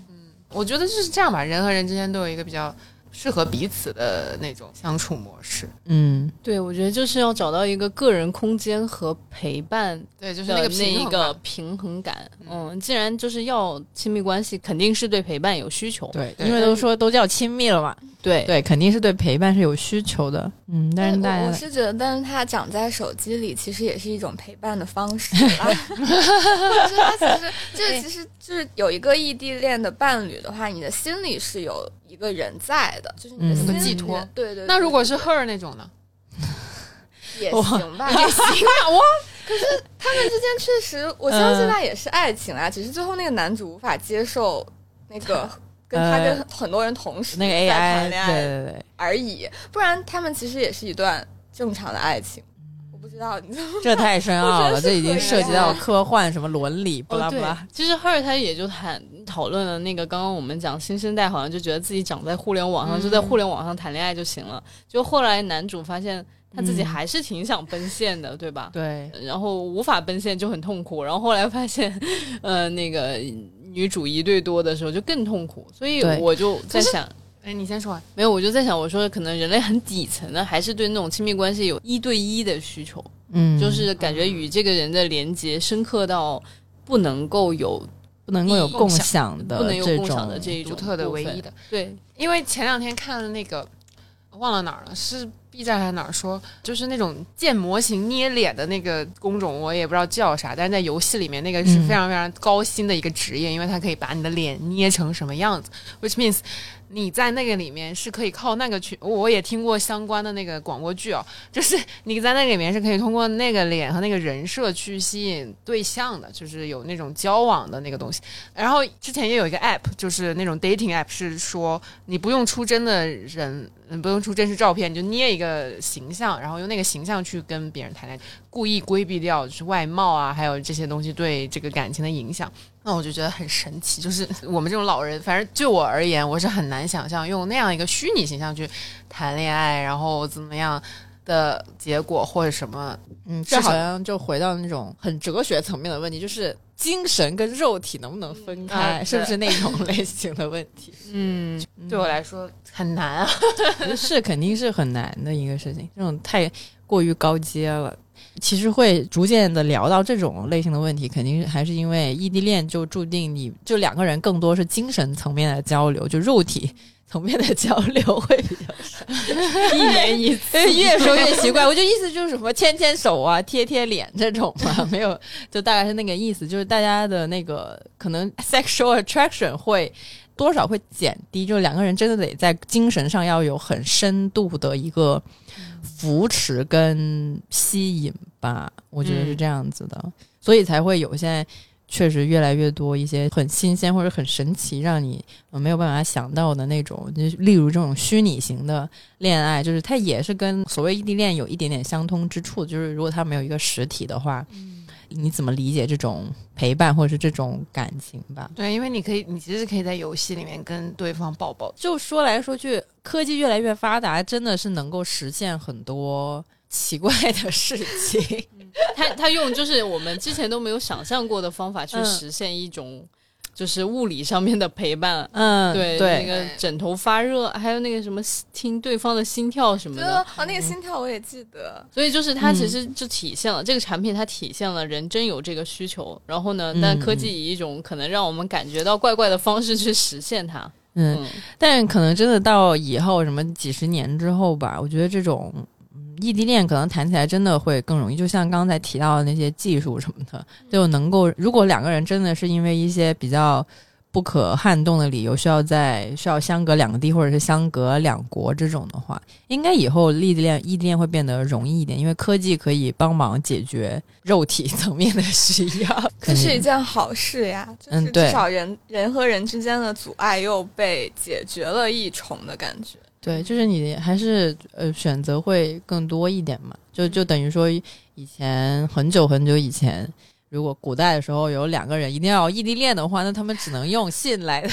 嗯，我觉得就是这样吧，人和人之间都有一个比较。适合彼此的那种相处模式，嗯，对，我觉得就是要找到一个个人空间和陪伴，对，就是那个那一个平衡感。嗯，既然就是要亲密关系，肯定是对陪伴有需求，对，因为都说都叫亲密了嘛。对对，肯定是对陪伴是有需求的。嗯，但是大家我是觉得，但是它长在手机里，其实也是一种陪伴的方式 (laughs) 吧。(laughs) 或者是它其实这其实就是有一个异地恋的伴侣的话，你的心里是有一个人在的，就是你的寄托。对对。那如果是 her 那种呢？也行吧，(laughs) 也行吧。我可是他们之间确实，我相信那也是爱情啊，(laughs) 只是最后那个男主无法接受那个。(laughs) 跟他跟很多人同时那个 AI 谈恋爱而已，不然他们其实也是一段正常的爱情。我不知道，你 (laughs) 这太深奥了，这已经涉及到科幻什么伦理巴拉巴拉。其实赫尔他也就谈，讨论了那个刚刚我们讲新生代好像就觉得自己长在互联网上，就在互联网上谈恋爱就行了。就后来男主发现他自己还是挺想奔现的，对吧？对。然后无法奔现就很痛苦。然后后来发现，呃，那个女主一对多的时候就更痛苦。所以我就在想。哎，你先说。没有，我就在想，我说可能人类很底层的还是对那种亲密关系有一对一的需求，嗯，就是感觉与这个人的连接深刻到不能够有不能够有共享的，不能有共享的这一种独特的唯一的。对，因为前两天看了那个，忘了哪儿了，是 B 站还是哪儿说，就是那种建模型捏脸的那个工种，我也不知道叫啥，但是在游戏里面那个是非常非常高薪的一个职业，因为它可以把你的脸捏成什么样子，which means。你在那个里面是可以靠那个去，我也听过相关的那个广播剧哦，就是你在那个里面是可以通过那个脸和那个人设去吸引对象的，就是有那种交往的那个东西。然后之前也有一个 app，就是那种 dating app，是说你不用出真的人，不用出真实照片，你就捏一个形象，然后用那个形象去跟别人谈恋爱，故意规避掉就是外貌啊，还有这些东西对这个感情的影响。那我就觉得很神奇，就是我们这种老人，反正就我而言，我是很难想象用那样一个虚拟形象去谈恋爱，然后怎么样的结果或者什么。嗯，这好像就回到那种很哲学层面的问题，就是精神跟肉体能不能分开，是不是那种类型的问题？(laughs) 嗯，对我来说很难啊，(laughs) 是肯定是很难的一个事情，这种太过于高阶了。其实会逐渐的聊到这种类型的问题，肯定还是因为异地恋就注定你就两个人更多是精神层面的交流，就肉体层面的交流会比较少。(laughs) 一年一次，(laughs) 越说越奇怪。我就意思就是什么牵牵手啊、贴贴脸这种嘛，没有，就大概是那个意思，就是大家的那个可能 sexual attraction 会多少会减低，就两个人真的得在精神上要有很深度的一个。扶持跟吸引吧，我觉得是这样子的，所以才会有现在确实越来越多一些很新鲜或者很神奇，让你没有办法想到的那种，就例如这种虚拟型的恋爱，就是它也是跟所谓异地恋有一点点相通之处，就是如果它没有一个实体的话。你怎么理解这种陪伴或者是这种感情吧？对，因为你可以，你其实可以在游戏里面跟对方抱抱。就说来说去，科技越来越发达，真的是能够实现很多奇怪的事情。(laughs) 他他用就是我们之前都没有想象过的方法去实现一种。就是物理上面的陪伴，嗯，对，那个枕头发热，还有那个什么听对方的心跳什么的，啊，那个心跳我也记得。所以就是它其实就体现了这个产品，它体现了人真有这个需求。然后呢，但科技以一种可能让我们感觉到怪怪的方式去实现它。嗯，但可能真的到以后什么几十年之后吧，我觉得这种。异地恋可能谈起来真的会更容易，就像刚才提到的那些技术什么的，就能够如果两个人真的是因为一些比较不可撼动的理由，需要在需要相隔两个地或者是相隔两国这种的话，应该以后异地恋异地恋会变得容易一点，因为科技可以帮忙解决肉体层面的需要，(laughs) 这是一件好事呀。嗯，对，至少人人和人之间的阻碍又被解决了一重的感觉。对，就是你还是呃选择会更多一点嘛，就就等于说以前很久很久以前，如果古代的时候有两个人一定要异地恋的话，那他们只能用信来的。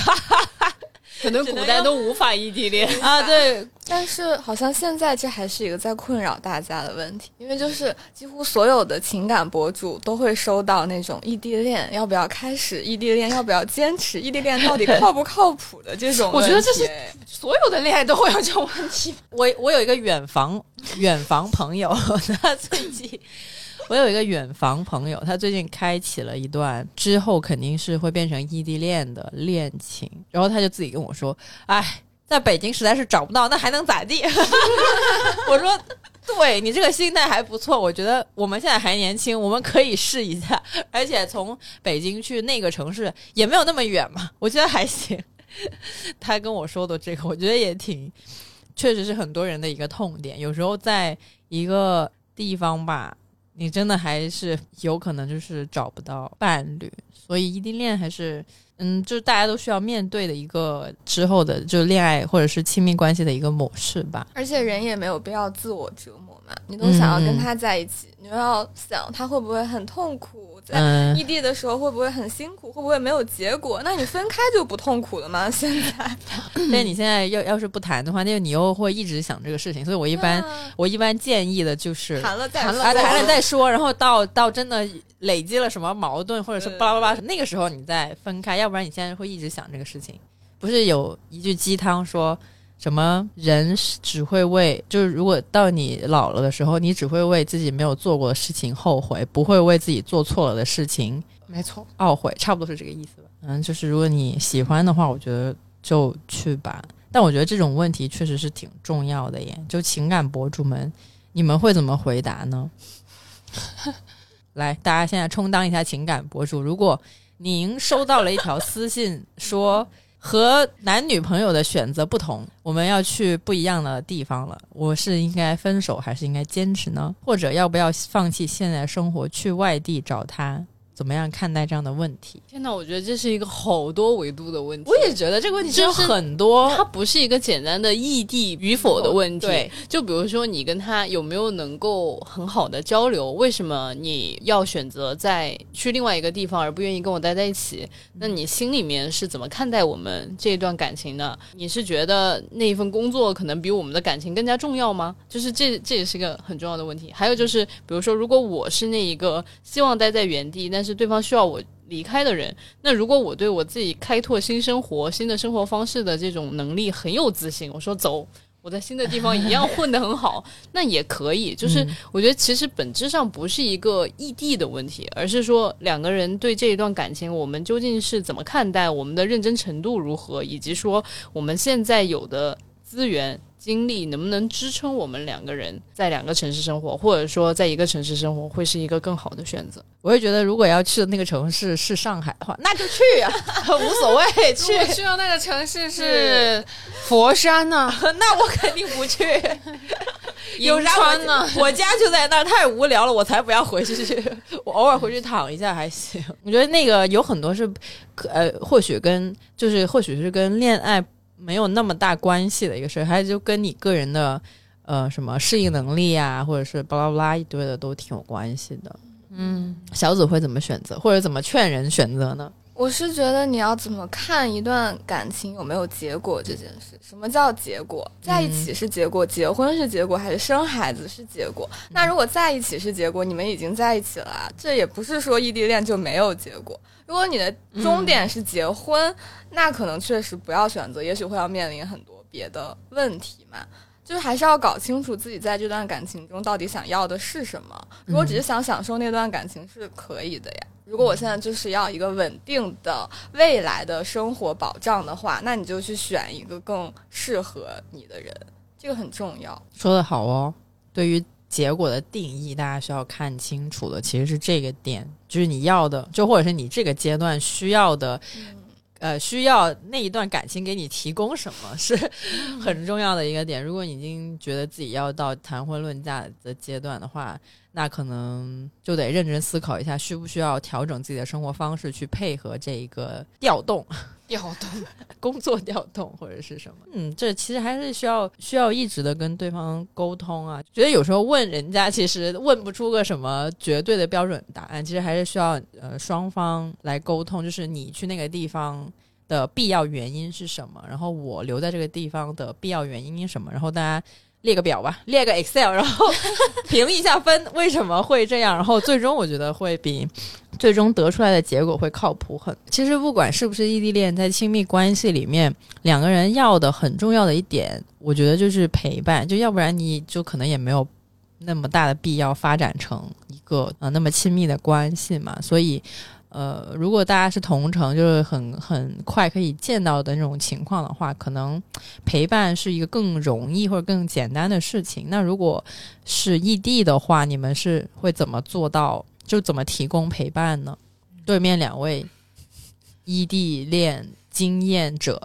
可能古代都无法异地恋啊，对。但是好像现在这还是一个在困扰大家的问题，因为就是几乎所有的情感博主都会收到那种异地恋要不要开始，异地恋要不要坚持，异地恋到底靠不靠谱的这种。我觉得这是所有的恋爱都会有这种问题。(laughs) 我我有一个远房远房朋友，(laughs) 他最近。(laughs) 我有一个远房朋友，他最近开启了一段之后肯定是会变成异地恋的恋情，然后他就自己跟我说：“哎，在北京实在是找不到，那还能咋地？” (laughs) 我说：“对你这个心态还不错，我觉得我们现在还年轻，我们可以试一下，而且从北京去那个城市也没有那么远嘛，我觉得还行。”他跟我说的这个，我觉得也挺，确实是很多人的一个痛点。有时候在一个地方吧。你真的还是有可能就是找不到伴侣，所以异地恋还是，嗯，就是大家都需要面对的一个之后的就恋爱或者是亲密关系的一个模式吧。而且人也没有必要自我折磨嘛，你都想要跟他在一起，你又要想他会不会很痛苦。在异地的时候会不会很辛苦？会不会没有结果？那你分开就不痛苦了吗？(laughs) 现在，但你现在要要是不谈的话，那你又会一直想这个事情。所以我一般我一般建议的就是谈了再谈了谈了再说，然后到到真的累积了什么矛盾，或者是巴拉巴拉，那个时候你再分开，要不然你现在会一直想这个事情。不是有一句鸡汤说？什么人只会为就是如果到你老了的时候，你只会为自己没有做过的事情后悔，不会为自己做错了的事情没错懊悔，差不多是这个意思吧。嗯，就是如果你喜欢的话，我觉得就去吧。但我觉得这种问题确实是挺重要的耶。就情感博主们，你们会怎么回答呢？(laughs) 来，大家现在充当一下情感博主。如果您收到了一条私信说。和男女朋友的选择不同，我们要去不一样的地方了。我是应该分手，还是应该坚持呢？或者要不要放弃现在生活，去外地找他？怎么样看待这样的问题？天哪，我觉得这是一个好多维度的问题。我也觉得这个问题有很多，它不是一个简单的异地与否的问题。对，就比如说你跟他有没有能够很好的交流？为什么你要选择在去另外一个地方，而不愿意跟我待在一起？那你心里面是怎么看待我们这一段感情的？你是觉得那一份工作可能比我们的感情更加重要吗？就是这这也是一个很重要的问题。还有就是，比如说，如果我是那一个希望待在原地，但是对方需要我离开的人，那如果我对我自己开拓新生活、新的生活方式的这种能力很有自信，我说走，我在新的地方一样 (laughs) 混得很好，那也可以。就是我觉得其实本质上不是一个异地的问题，而是说两个人对这一段感情，我们究竟是怎么看待，我们的认真程度如何，以及说我们现在有的资源。精力能不能支撑我们两个人在两个城市生活，或者说在一个城市生活，会是一个更好的选择？我也觉得，如果要去的那个城市是上海的话，那就去啊，(laughs) 无所谓。去去到那个城市是佛山呢，(laughs) 那我肯定不去。(laughs) 有啥呢？我家就在那儿，太无聊了，我才不要回去。我偶尔回去躺一下还行。我觉得那个有很多是，呃，或许跟就是或许是跟恋爱。没有那么大关系的一个事儿，还就跟你个人的呃什么适应能力啊，或者是巴拉巴拉一堆的都挺有关系的。嗯，小紫会怎么选择，或者怎么劝人选择呢？我是觉得你要怎么看一段感情有没有结果这件事？什么叫结果？在一起是结果，结婚是结果，还是生孩子是结果？那如果在一起是结果，你们已经在一起了，这也不是说异地恋就没有结果。如果你的终点是结婚，那可能确实不要选择，也许会要面临很多别的问题嘛。就是还是要搞清楚自己在这段感情中到底想要的是什么。如果只是想享受那段感情是可以的呀。如果我现在就是要一个稳定的未来的生活保障的话，那你就去选一个更适合你的人，这个很重要。说的好哦，对于结果的定义，大家需要看清楚的其实是这个点，就是你要的，就或者是你这个阶段需要的。呃，需要那一段感情给你提供什么 (laughs) 是很重要的一个点。如果你已经觉得自己要到谈婚论嫁的阶段的话，那可能就得认真思考一下，需不需要调整自己的生活方式去配合这一个调动、调动 (laughs) 工作调动或者是什么。嗯，这其实还是需要需要一直的跟对方沟通啊。觉得有时候问人家，其实问不出个什么绝对的标准答案，其实还是需要呃双方来沟通。就是你去那个地方的必要原因是什么，然后我留在这个地方的必要原因是什么，然后大家。列个表吧，列个 Excel，然后 (laughs) 评一下分，为什么会这样？然后最终我觉得会比最终得出来的结果会靠谱很。其实不管是不是异地恋，在亲密关系里面，两个人要的很重要的一点，我觉得就是陪伴。就要不然你就可能也没有那么大的必要发展成一个呃那么亲密的关系嘛。所以。呃，如果大家是同城，就是很很快可以见到的那种情况的话，可能陪伴是一个更容易或者更简单的事情。那如果是异地的话，你们是会怎么做到？就怎么提供陪伴呢？对面两位异地恋经验者，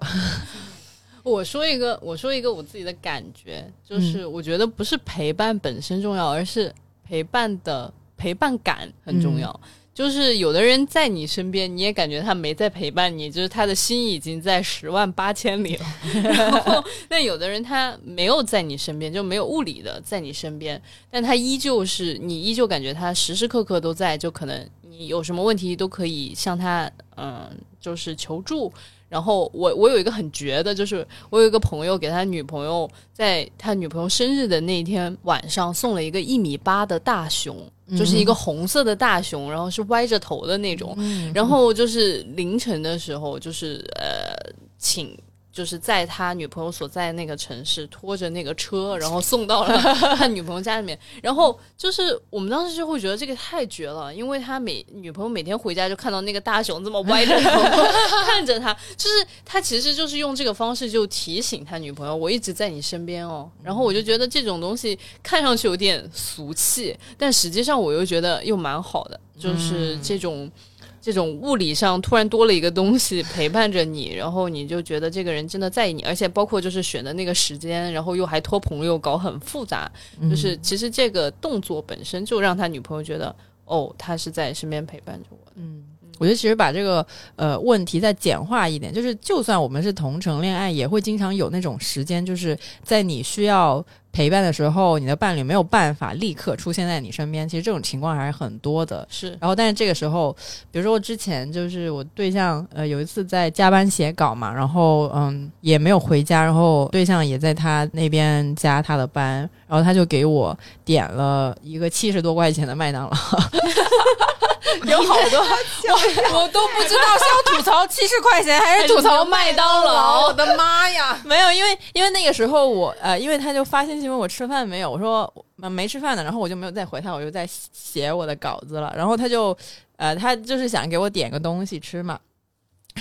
我说一个，我说一个我自己的感觉，就是我觉得不是陪伴本身重要，而是陪伴的陪伴感很重要。就是有的人在你身边，你也感觉他没在陪伴你，就是他的心已经在十万八千里了。(laughs) 然后，那有的人他没有在你身边，就没有物理的在你身边，但他依旧是你依旧感觉他时时刻刻都在，就可能你有什么问题都可以向他，嗯，就是求助。然后我我有一个很绝的，就是我有一个朋友给他女朋友在他女朋友生日的那天晚上送了一个一米八的大熊，就是一个红色的大熊，然后是歪着头的那种。然后就是凌晨的时候，就是呃，请。就是在他女朋友所在那个城市，拖着那个车，然后送到了 (laughs) 他女朋友家里面。然后就是我们当时就会觉得这个太绝了，因为他每女朋友每天回家就看到那个大熊这么歪着头 (laughs) 看着他，就是他其实就是用这个方式就提醒他女朋友，我一直在你身边哦。然后我就觉得这种东西看上去有点俗气，但实际上我又觉得又蛮好的，就是这种。这种物理上突然多了一个东西陪伴着你，然后你就觉得这个人真的在意你，而且包括就是选的那个时间，然后又还托朋友搞很复杂，就是其实这个动作本身就让他女朋友觉得，哦，他是在身边陪伴着我。嗯，我觉得其实把这个呃问题再简化一点，就是就算我们是同城恋爱，也会经常有那种时间，就是在你需要。陪伴的时候，你的伴侣没有办法立刻出现在你身边，其实这种情况还是很多的。是，然后但是这个时候，比如说我之前就是我对象，呃，有一次在加班写稿嘛，然后嗯也没有回家，然后对象也在他那边加他的班，然后他就给我点了一个七十多块钱的麦当劳。有好多，我我都不知道是要吐槽七十块钱还是吐槽麦当劳。我的妈呀！没有，因为因为那个时候我呃，因为他就发信息问我吃饭没有，我说没吃饭呢，然后我就没有再回他，我就在写我的稿子了。然后他就呃，他就是想给我点个东西吃嘛。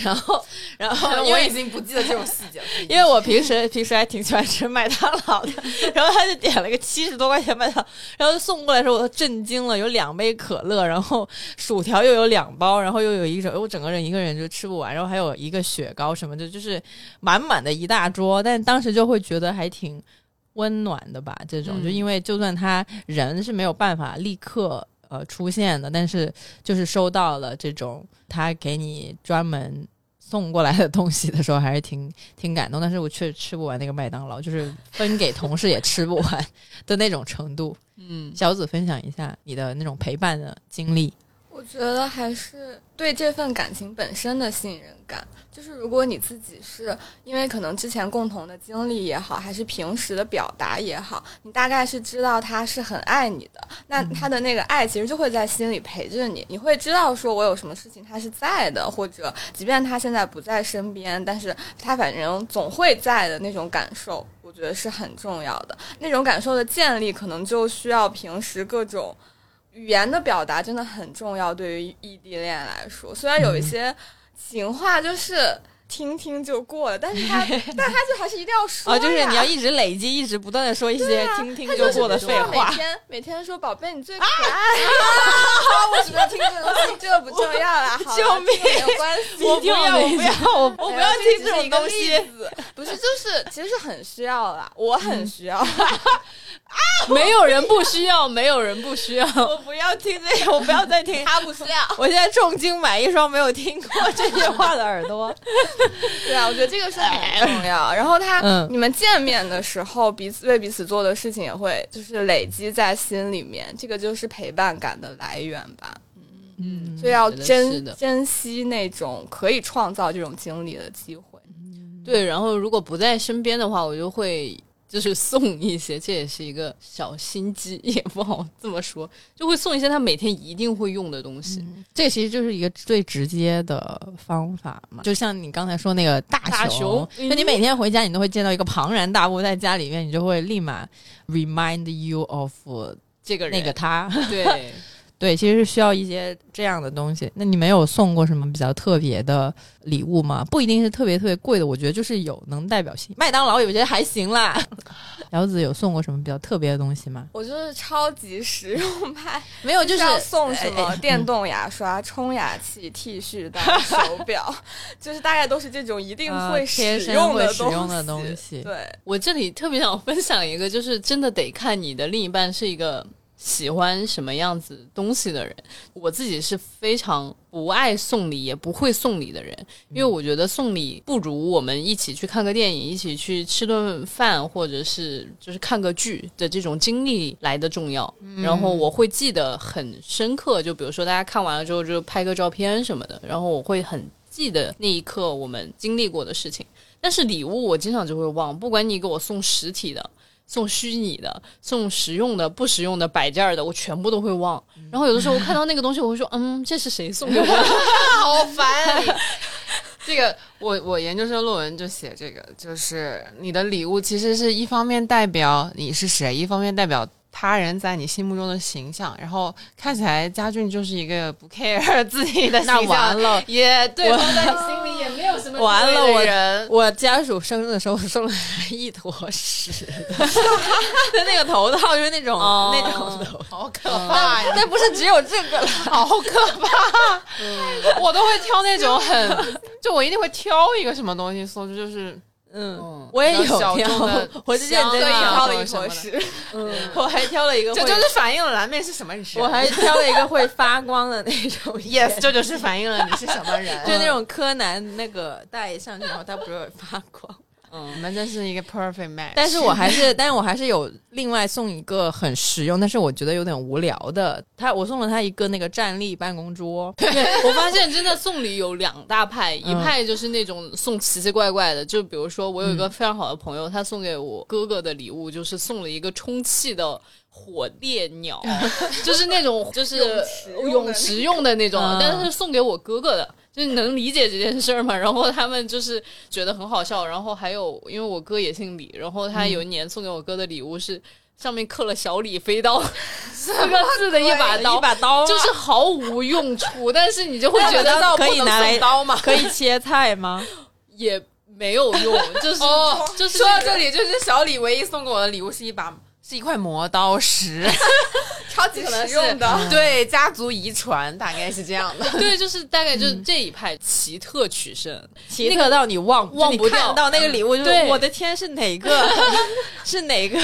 然后，然后 (laughs) 我已经不记得这种细节了，因为我平时平时还挺喜欢吃麦当劳的。然后他就点了个七十多块钱麦当，然后送过来的时候我都震惊了，有两杯可乐，然后薯条又有两包，然后又有一种，我整个人一个人就吃不完，然后还有一个雪糕什么的，就是满满的一大桌。但当时就会觉得还挺温暖的吧，这种就因为就算他人是没有办法立刻。呃，出现的，但是就是收到了这种他给你专门送过来的东西的时候，还是挺 (laughs) 挺感动。但是我确实吃不完那个麦当劳，就是 (laughs) 分给同事也吃不完的那种程度。嗯，小紫分享一下你的那种陪伴的经历。我觉得还是对这份感情本身的信任感。就是如果你自己是因为可能之前共同的经历也好，还是平时的表达也好，你大概是知道他是很爱你的，那他的那个爱其实就会在心里陪着你。你会知道说我有什么事情他是在的，或者即便他现在不在身边，但是他反正总会在的那种感受，我觉得是很重要的。那种感受的建立，可能就需要平时各种语言的表达真的很重要。对于异地恋来说，虽然有一些。情话就是听听就过了，但是他，(laughs) 但他就还是一定要说啊，就是你要一直累积，一直不断的说一些听听就过的废话。每天每天说宝贝你最可爱，好，(laughs) 我只要听这个东西，这个不重要啦，(laughs) 救命，没有关系，我不要，我不要，我不要听这种东西，不是，就是其实是很需要啦，我很需要。啊没有人不需要，没有人不需要。我不要听这个，我不要再听。他不需要。我现在重金买一双没有听过这些话的耳朵。(laughs) 对啊，我觉得这个是很重要。然后他，你们见面的时候，彼此为彼此做的事情也会就是累积在心里面，这个就是陪伴感的来源吧。嗯，所以要珍珍惜那种可以创造这种经历的机会。对，然后如果不在身边的话，我就会。就是送一些，这也是一个小心机，也不好这么说，就会送一些他每天一定会用的东西。这其实就是一个最直接的方法嘛。就像你刚才说那个大熊，那你每天回家，你都会见到一个庞然大物在家里面，你就会立马 remind you of 这个人那个他。对。(laughs) 对，其实是需要一些这样的东西。那你没有送过什么比较特别的礼物吗？不一定是特别特别贵的，我觉得就是有能代表性。麦当劳我觉得还行啦。(laughs) 姚子有送过什么比较特别的东西吗？我就是超级实用派，没有就是要送什么电动牙刷、冲牙器、剃须刀、手表，(laughs) 就是大概都是这种一定会使用的东西。对我这里特别想分享一个，就是真的得看你的另一半是一个。喜欢什么样子东西的人。我自己是非常不爱送礼，也不会送礼的人，因为我觉得送礼不如我们一起去看个电影，一起去吃顿饭，或者是就是看个剧的这种经历来的重要。然后我会记得很深刻，就比如说大家看完了之后就拍个照片什么的，然后我会很记得那一刻我们经历过的事情。但是礼物我经常就会忘，不管你给我送实体的。送虚拟的，送实用的，不实用的，摆件的，我全部都会忘。然后有的时候我看到那个东西，我会说：“嗯，这是谁送给我的？(laughs) 好烦！”这个，我我研究生论文就写这个，就是你的礼物其实是一方面代表你是谁，一方面代表。他人在你心目中的形象，然后看起来家俊就是一个不 care (laughs) 自己的形象，那完了，也对方在你心里也没有什么 (laughs) 完了。我人，我家属生日的时候送了一坨屎，(laughs) 就那个头套，就是那种那种的，好可怕呀！但不是只有这个了，好可怕。我都会挑那种很，就我一定会挑一个什么东西送，就是嗯，我也有挑，我是认真挑了一坨屎，嗯，(laughs) 我还挑了一个，这就是反映了蓝妹是什么人。我还挑了一个会发光的那种，(laughs) yes，这就是反映了你是什么人，(laughs) 就那种柯南那个戴上去然后它不是会发光。嗯，我们真是一个 perfect match。但是我还是，(laughs) 但是我还是有另外送一个很实用，但是我觉得有点无聊的。他，我送了他一个那个站立办公桌。对，我发现真的送礼有两大派，(laughs) 一派就是那种送奇奇怪怪的，就比如说我有一个非常好的朋友，他送给我哥哥的礼物就是送了一个充气的火烈鸟，(laughs) 就是那种就是泳池用的那种，但是送给我哥哥的。就能理解这件事儿嘛？(laughs) 然后他们就是觉得很好笑。然后还有，因为我哥也姓李，然后他有一年送给我哥的礼物是上面刻了“小李飞刀 (laughs) ”四个字的一把刀，(laughs) 一把刀就是毫无用处，但是你就会觉得可以拿来刀吗？可以切菜吗？也没有用，就是就是说到这里，就是小李唯一送给我的礼物是一把。是一块磨刀石，(laughs) 超级实 (laughs) 用的。对，家族遗传大概是这样的。对，就是 (laughs) 大概就是这一派奇特取胜，奇特到你忘忘不掉到那个礼物，就是我的天，是哪个？是哪个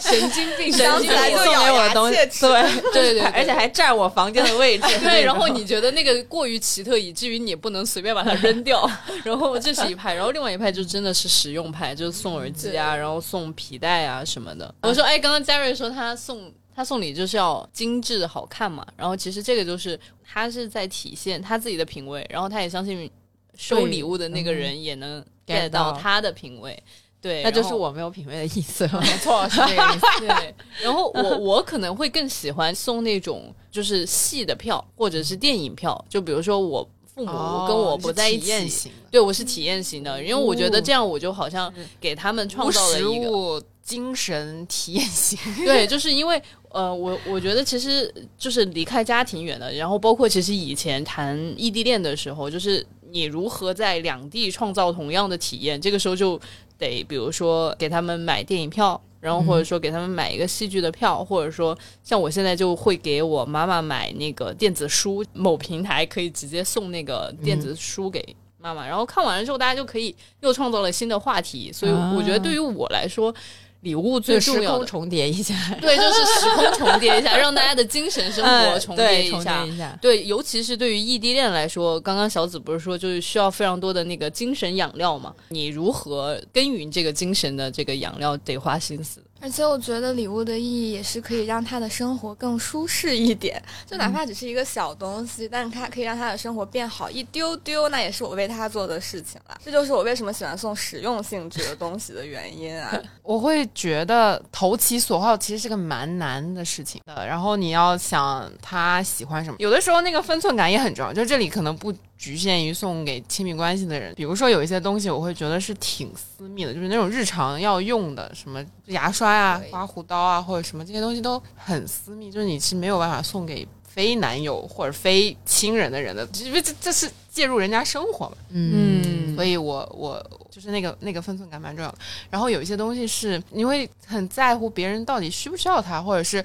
神经病？神经病送给我的东西？对对对，而且还占我房间的位置。对，然后你觉得那个过于奇特，以至于你不能随便把它扔掉。然后这是一派，然后另外一派就真的是实用派，就是送耳机啊，然后送皮带啊什么的。我说，哎，刚刚刚嘉瑞说他送他送礼就是要精致好看嘛，然后其实这个就是他是在体现他自己的品味，然后他也相信收礼物的那个人也能 get 到他的品味，对，那就是我没有品味的意思，(laughs) 没错，是这个意思。(laughs) 对，然后我我可能会更喜欢送那种就是戏的票或者是电影票，就比如说我父母跟我不在一起，对我是体验型的，因为我觉得这样我就好像给他们创造了一个。精神体验型，(laughs) 对，就是因为呃，我我觉得其实就是离开家挺远的，然后包括其实以前谈异地恋的时候，就是你如何在两地创造同样的体验，这个时候就得比如说给他们买电影票，然后或者说给他们买一个戏剧的票，或者说像我现在就会给我妈妈买那个电子书，某平台可以直接送那个电子书给妈妈，然后看完了之后大家就可以又创造了新的话题，所以我觉得对于我来说。礼物最重要的重叠一下，(laughs) 对，就是时空重叠一下，让大家的精神生活重叠一下。对，尤其是对于异地恋来说，刚刚小紫不是说就是需要非常多的那个精神养料嘛？你如何耕耘这个精神的这个养料，得花心思。而且我觉得礼物的意义也是可以让他的生活更舒适一点，就哪怕只是一个小东西，但是他可以让他的生活变好一丢丢，那也是我为他做的事情了。这就是我为什么喜欢送实用性质的东西的原因啊！(laughs) 我会觉得投其所好其实是个蛮难的事情的，然后你要想他喜欢什么，有的时候那个分寸感也很重要。就这里可能不。局限于送给亲密关系的人，比如说有一些东西，我会觉得是挺私密的，就是那种日常要用的，什么牙刷啊、刮胡刀啊，或者什么这些东西都很私密，就是你是没有办法送给非男友或者非亲人的人的，因为这这是介入人家生活嘛。嗯，所以我我就是那个那个分寸感蛮重要的。然后有一些东西是你会很在乎别人到底需不需要它，或者是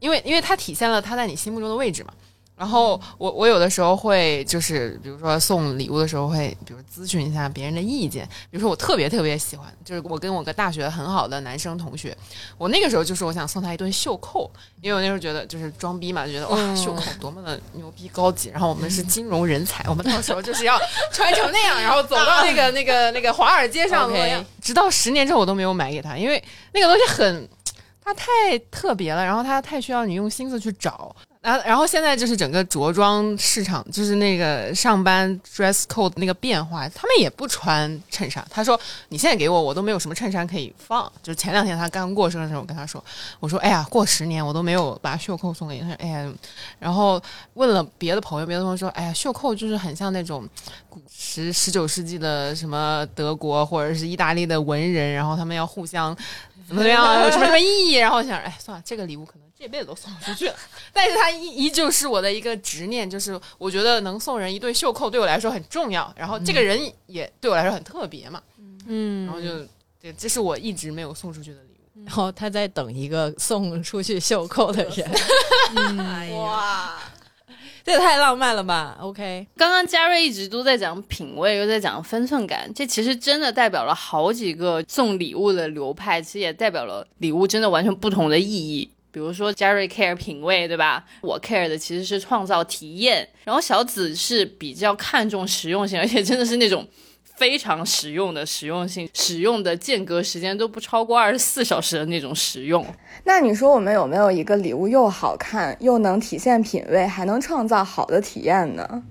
因为因为它体现了他在你心目中的位置嘛。然后我我有的时候会就是比如说送礼物的时候会比如咨询一下别人的意见，比如说我特别特别喜欢，就是我跟我个大学很好的男生同学，我那个时候就是我想送他一对袖扣，因为我那时候觉得就是装逼嘛，就觉得哇袖扣多么的牛逼高级，然后我们是金融人才，我们到时候就是要穿成那样，(laughs) 然后走到那个那个那个华尔街上，直到十年之后我都没有买给他，因为那个东西很它太特别了，然后它太需要你用心思去找。然，然后现在就是整个着装市场，就是那个上班 dress code 那个变化，他们也不穿衬衫。他说：“你现在给我，我都没有什么衬衫可以放。”就是前两天他刚过生日的时候，我跟他说：“我说，哎呀，过十年我都没有把袖扣送给你。”他说：“哎呀。”然后问了别的朋友，别的朋友说：“哎呀，袖扣就是很像那种古十十九世纪的什么德国或者是意大利的文人，然后他们要互相怎么怎么样，有什么什么意义？”然后我想：“哎，算了，这个礼物可能。”这辈子都送不出去了，但是他依依旧是我的一个执念，就是我觉得能送人一对袖扣对我来说很重要，然后这个人也对我来说很特别嘛，嗯，然后就对，这是我一直没有送出去的礼物，然后他在等一个送出去袖扣的人 (laughs) (laughs) 哇，这也太浪漫了吧？OK，刚刚嘉瑞一直都在讲品味，又在讲分寸感，这其实真的代表了好几个送礼物的流派，其实也代表了礼物真的完全不同的意义。比如说，Jerry care 品味，对吧？我 care 的其实是创造体验。然后小紫是比较看重实用性，而且真的是那种非常实用的实用性，使用的间隔时间都不超过二十四小时的那种实用。那你说我们有没有一个礼物又好看，又能体现品味，还能创造好的体验呢？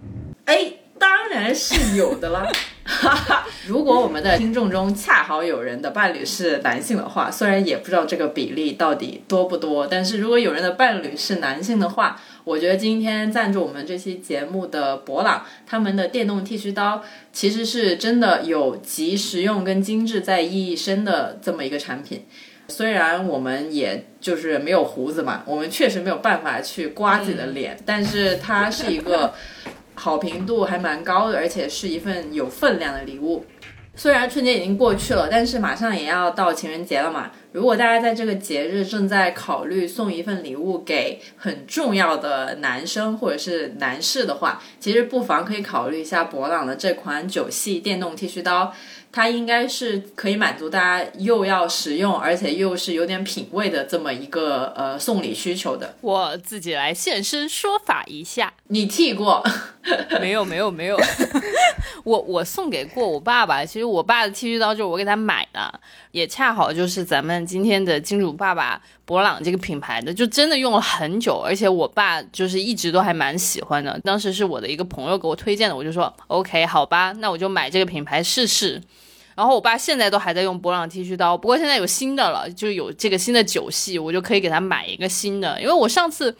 哎。当然是有的啦，哈 (laughs) 哈如果我们的听众中恰好有人的伴侣是男性的话，虽然也不知道这个比例到底多不多，但是如果有人的伴侣是男性的话，我觉得今天赞助我们这期节目的博朗，他们的电动剃须刀其实是真的有集实用跟精致在一身的这么一个产品。虽然我们也就是没有胡子嘛，我们确实没有办法去刮自己的脸，但是它是一个。好评度还蛮高的，而且是一份有分量的礼物。虽然春节已经过去了，但是马上也要到情人节了嘛。如果大家在这个节日正在考虑送一份礼物给很重要的男生或者是男士的话，其实不妨可以考虑一下博朗的这款九系电动剃须刀。它应该是可以满足大家又要实用，而且又是有点品味的这么一个呃送礼需求的。我自己来现身说法一下，你剃过？没有没有没有，(laughs) 我我送给过我爸爸。其实我爸的剃须刀就是我给他买的，也恰好就是咱们今天的金主爸爸博朗这个品牌的，就真的用了很久，而且我爸就是一直都还蛮喜欢的。当时是我的一个朋友给我推荐的，我就说 OK 好吧，那我就买这个品牌试试。然后我爸现在都还在用博朗剃须刀，不过现在有新的了，就有这个新的九系，我就可以给他买一个新的。因为我上次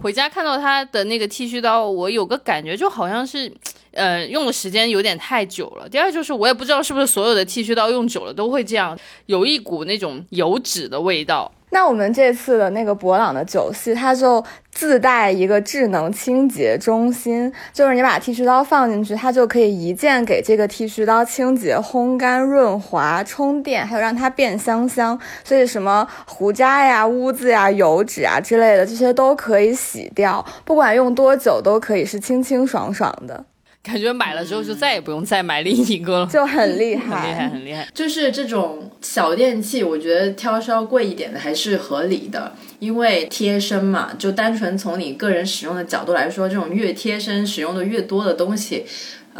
回家看到他的那个剃须刀，我有个感觉，就好像是，呃，用的时间有点太久了。第二就是我也不知道是不是所有的剃须刀用久了都会这样，有一股那种油脂的味道。那我们这次的那个博朗的九系，它就自带一个智能清洁中心，就是你把剃须刀放进去，它就可以一键给这个剃须刀清洁、烘干、润滑、充电，还有让它变香香。所以什么胡渣呀、污渍呀、油脂啊之类的，这些都可以洗掉，不管用多久都可以是清清爽爽的。感觉买了之后就再也不用再买另一个了，就很厉害，(laughs) 很厉害，很厉害。就是这种小电器，我觉得挑稍贵一点的还是合理的，因为贴身嘛。就单纯从你个人使用的角度来说，这种越贴身、使用的越多的东西，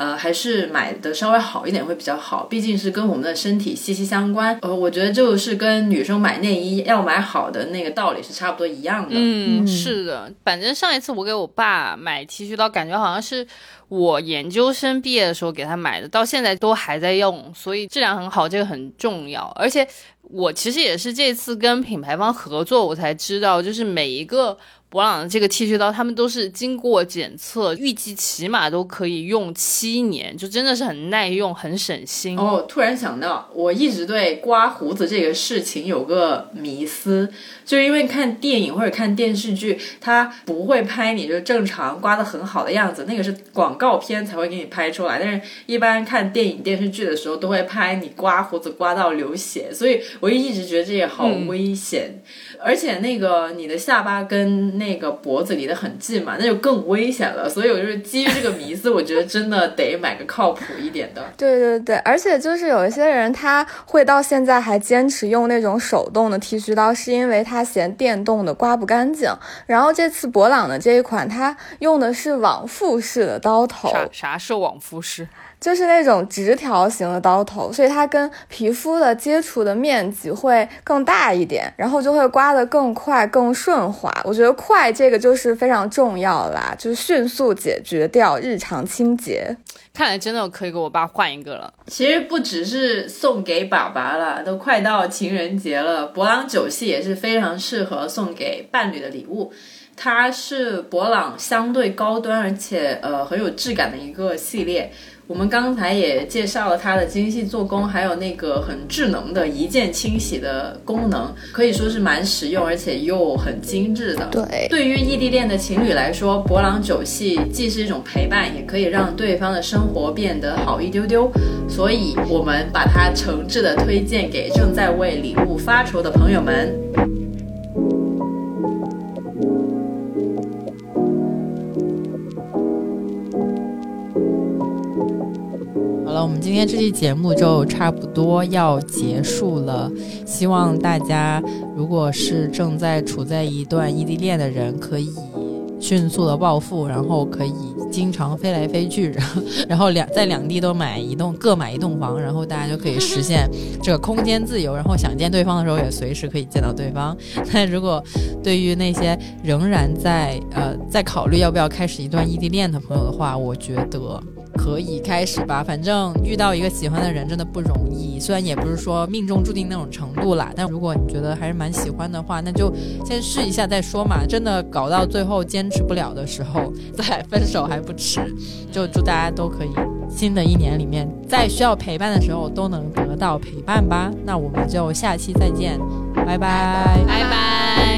呃，还是买的稍微好一点会比较好。毕竟是跟我们的身体息息相关。呃，我觉得就是跟女生买内衣要买好的那个道理是差不多一样的。嗯，是的。反正上一次我给我爸买剃须刀，感觉好像是。我研究生毕业的时候给他买的，到现在都还在用，所以质量很好，这个很重要。而且我其实也是这次跟品牌方合作，我才知道，就是每一个。博朗的这个剃须刀，他们都是经过检测，预计起码都可以用七年，就真的是很耐用，很省心。哦，突然想到，我一直对刮胡子这个事情有个迷思，就是因为看电影或者看电视剧，他不会拍你就正常刮的很好的样子，那个是广告片才会给你拍出来。但是，一般看电影电视剧的时候，都会拍你刮胡子刮到流血，所以我一直觉得这也好危险。而且，那个你的下巴跟那个脖子离得很近嘛，那就更危险了。所以我就是基于这个迷思，我觉得真的得买个靠谱一点的。对对对，而且就是有一些人他会到现在还坚持用那种手动的剃须刀，是因为他嫌电动的刮不干净。然后这次博朗的这一款，它用的是往复式的刀头。啥啥是往复式？就是那种直条形的刀头，所以它跟皮肤的接触的面积会更大一点，然后就会刮得更快、更顺滑。我觉得快这个就是非常重要啦，就是迅速解决掉日常清洁。看来真的可以给我爸换一个了。其实不只是送给爸爸了，都快到情人节了，博朗九系也是非常适合送给伴侣的礼物。它是博朗相对高端而且呃很有质感的一个系列。我们刚才也介绍了它的精细做工，还有那个很智能的一键清洗的功能，可以说是蛮实用，而且又很精致的。对，对于异地恋的情侣来说，博朗酒系既是一种陪伴，也可以让对方的生活变得好一丢丢。所以，我们把它诚挚的推荐给正在为礼物发愁的朋友们。我们今天这期节目就差不多要结束了，希望大家如果是正在处在一段异地恋的人，可以迅速的暴富，然后可以经常飞来飞去，然 (laughs) 后然后两在两地都买一栋各买一栋房，然后大家就可以实现这个空间自由，然后想见对方的时候也随时可以见到对方。那如果对于那些仍然在呃在考虑要不要开始一段异地恋的朋友的话，我觉得。可以开始吧，反正遇到一个喜欢的人真的不容易。虽然也不是说命中注定那种程度啦，但如果你觉得还是蛮喜欢的话，那就先试一下再说嘛。真的搞到最后坚持不了的时候 (laughs) 再分手还不迟。就祝大家都可以新的一年里面，在需要陪伴的时候都能得到陪伴吧。那我们就下期再见，拜拜，拜拜。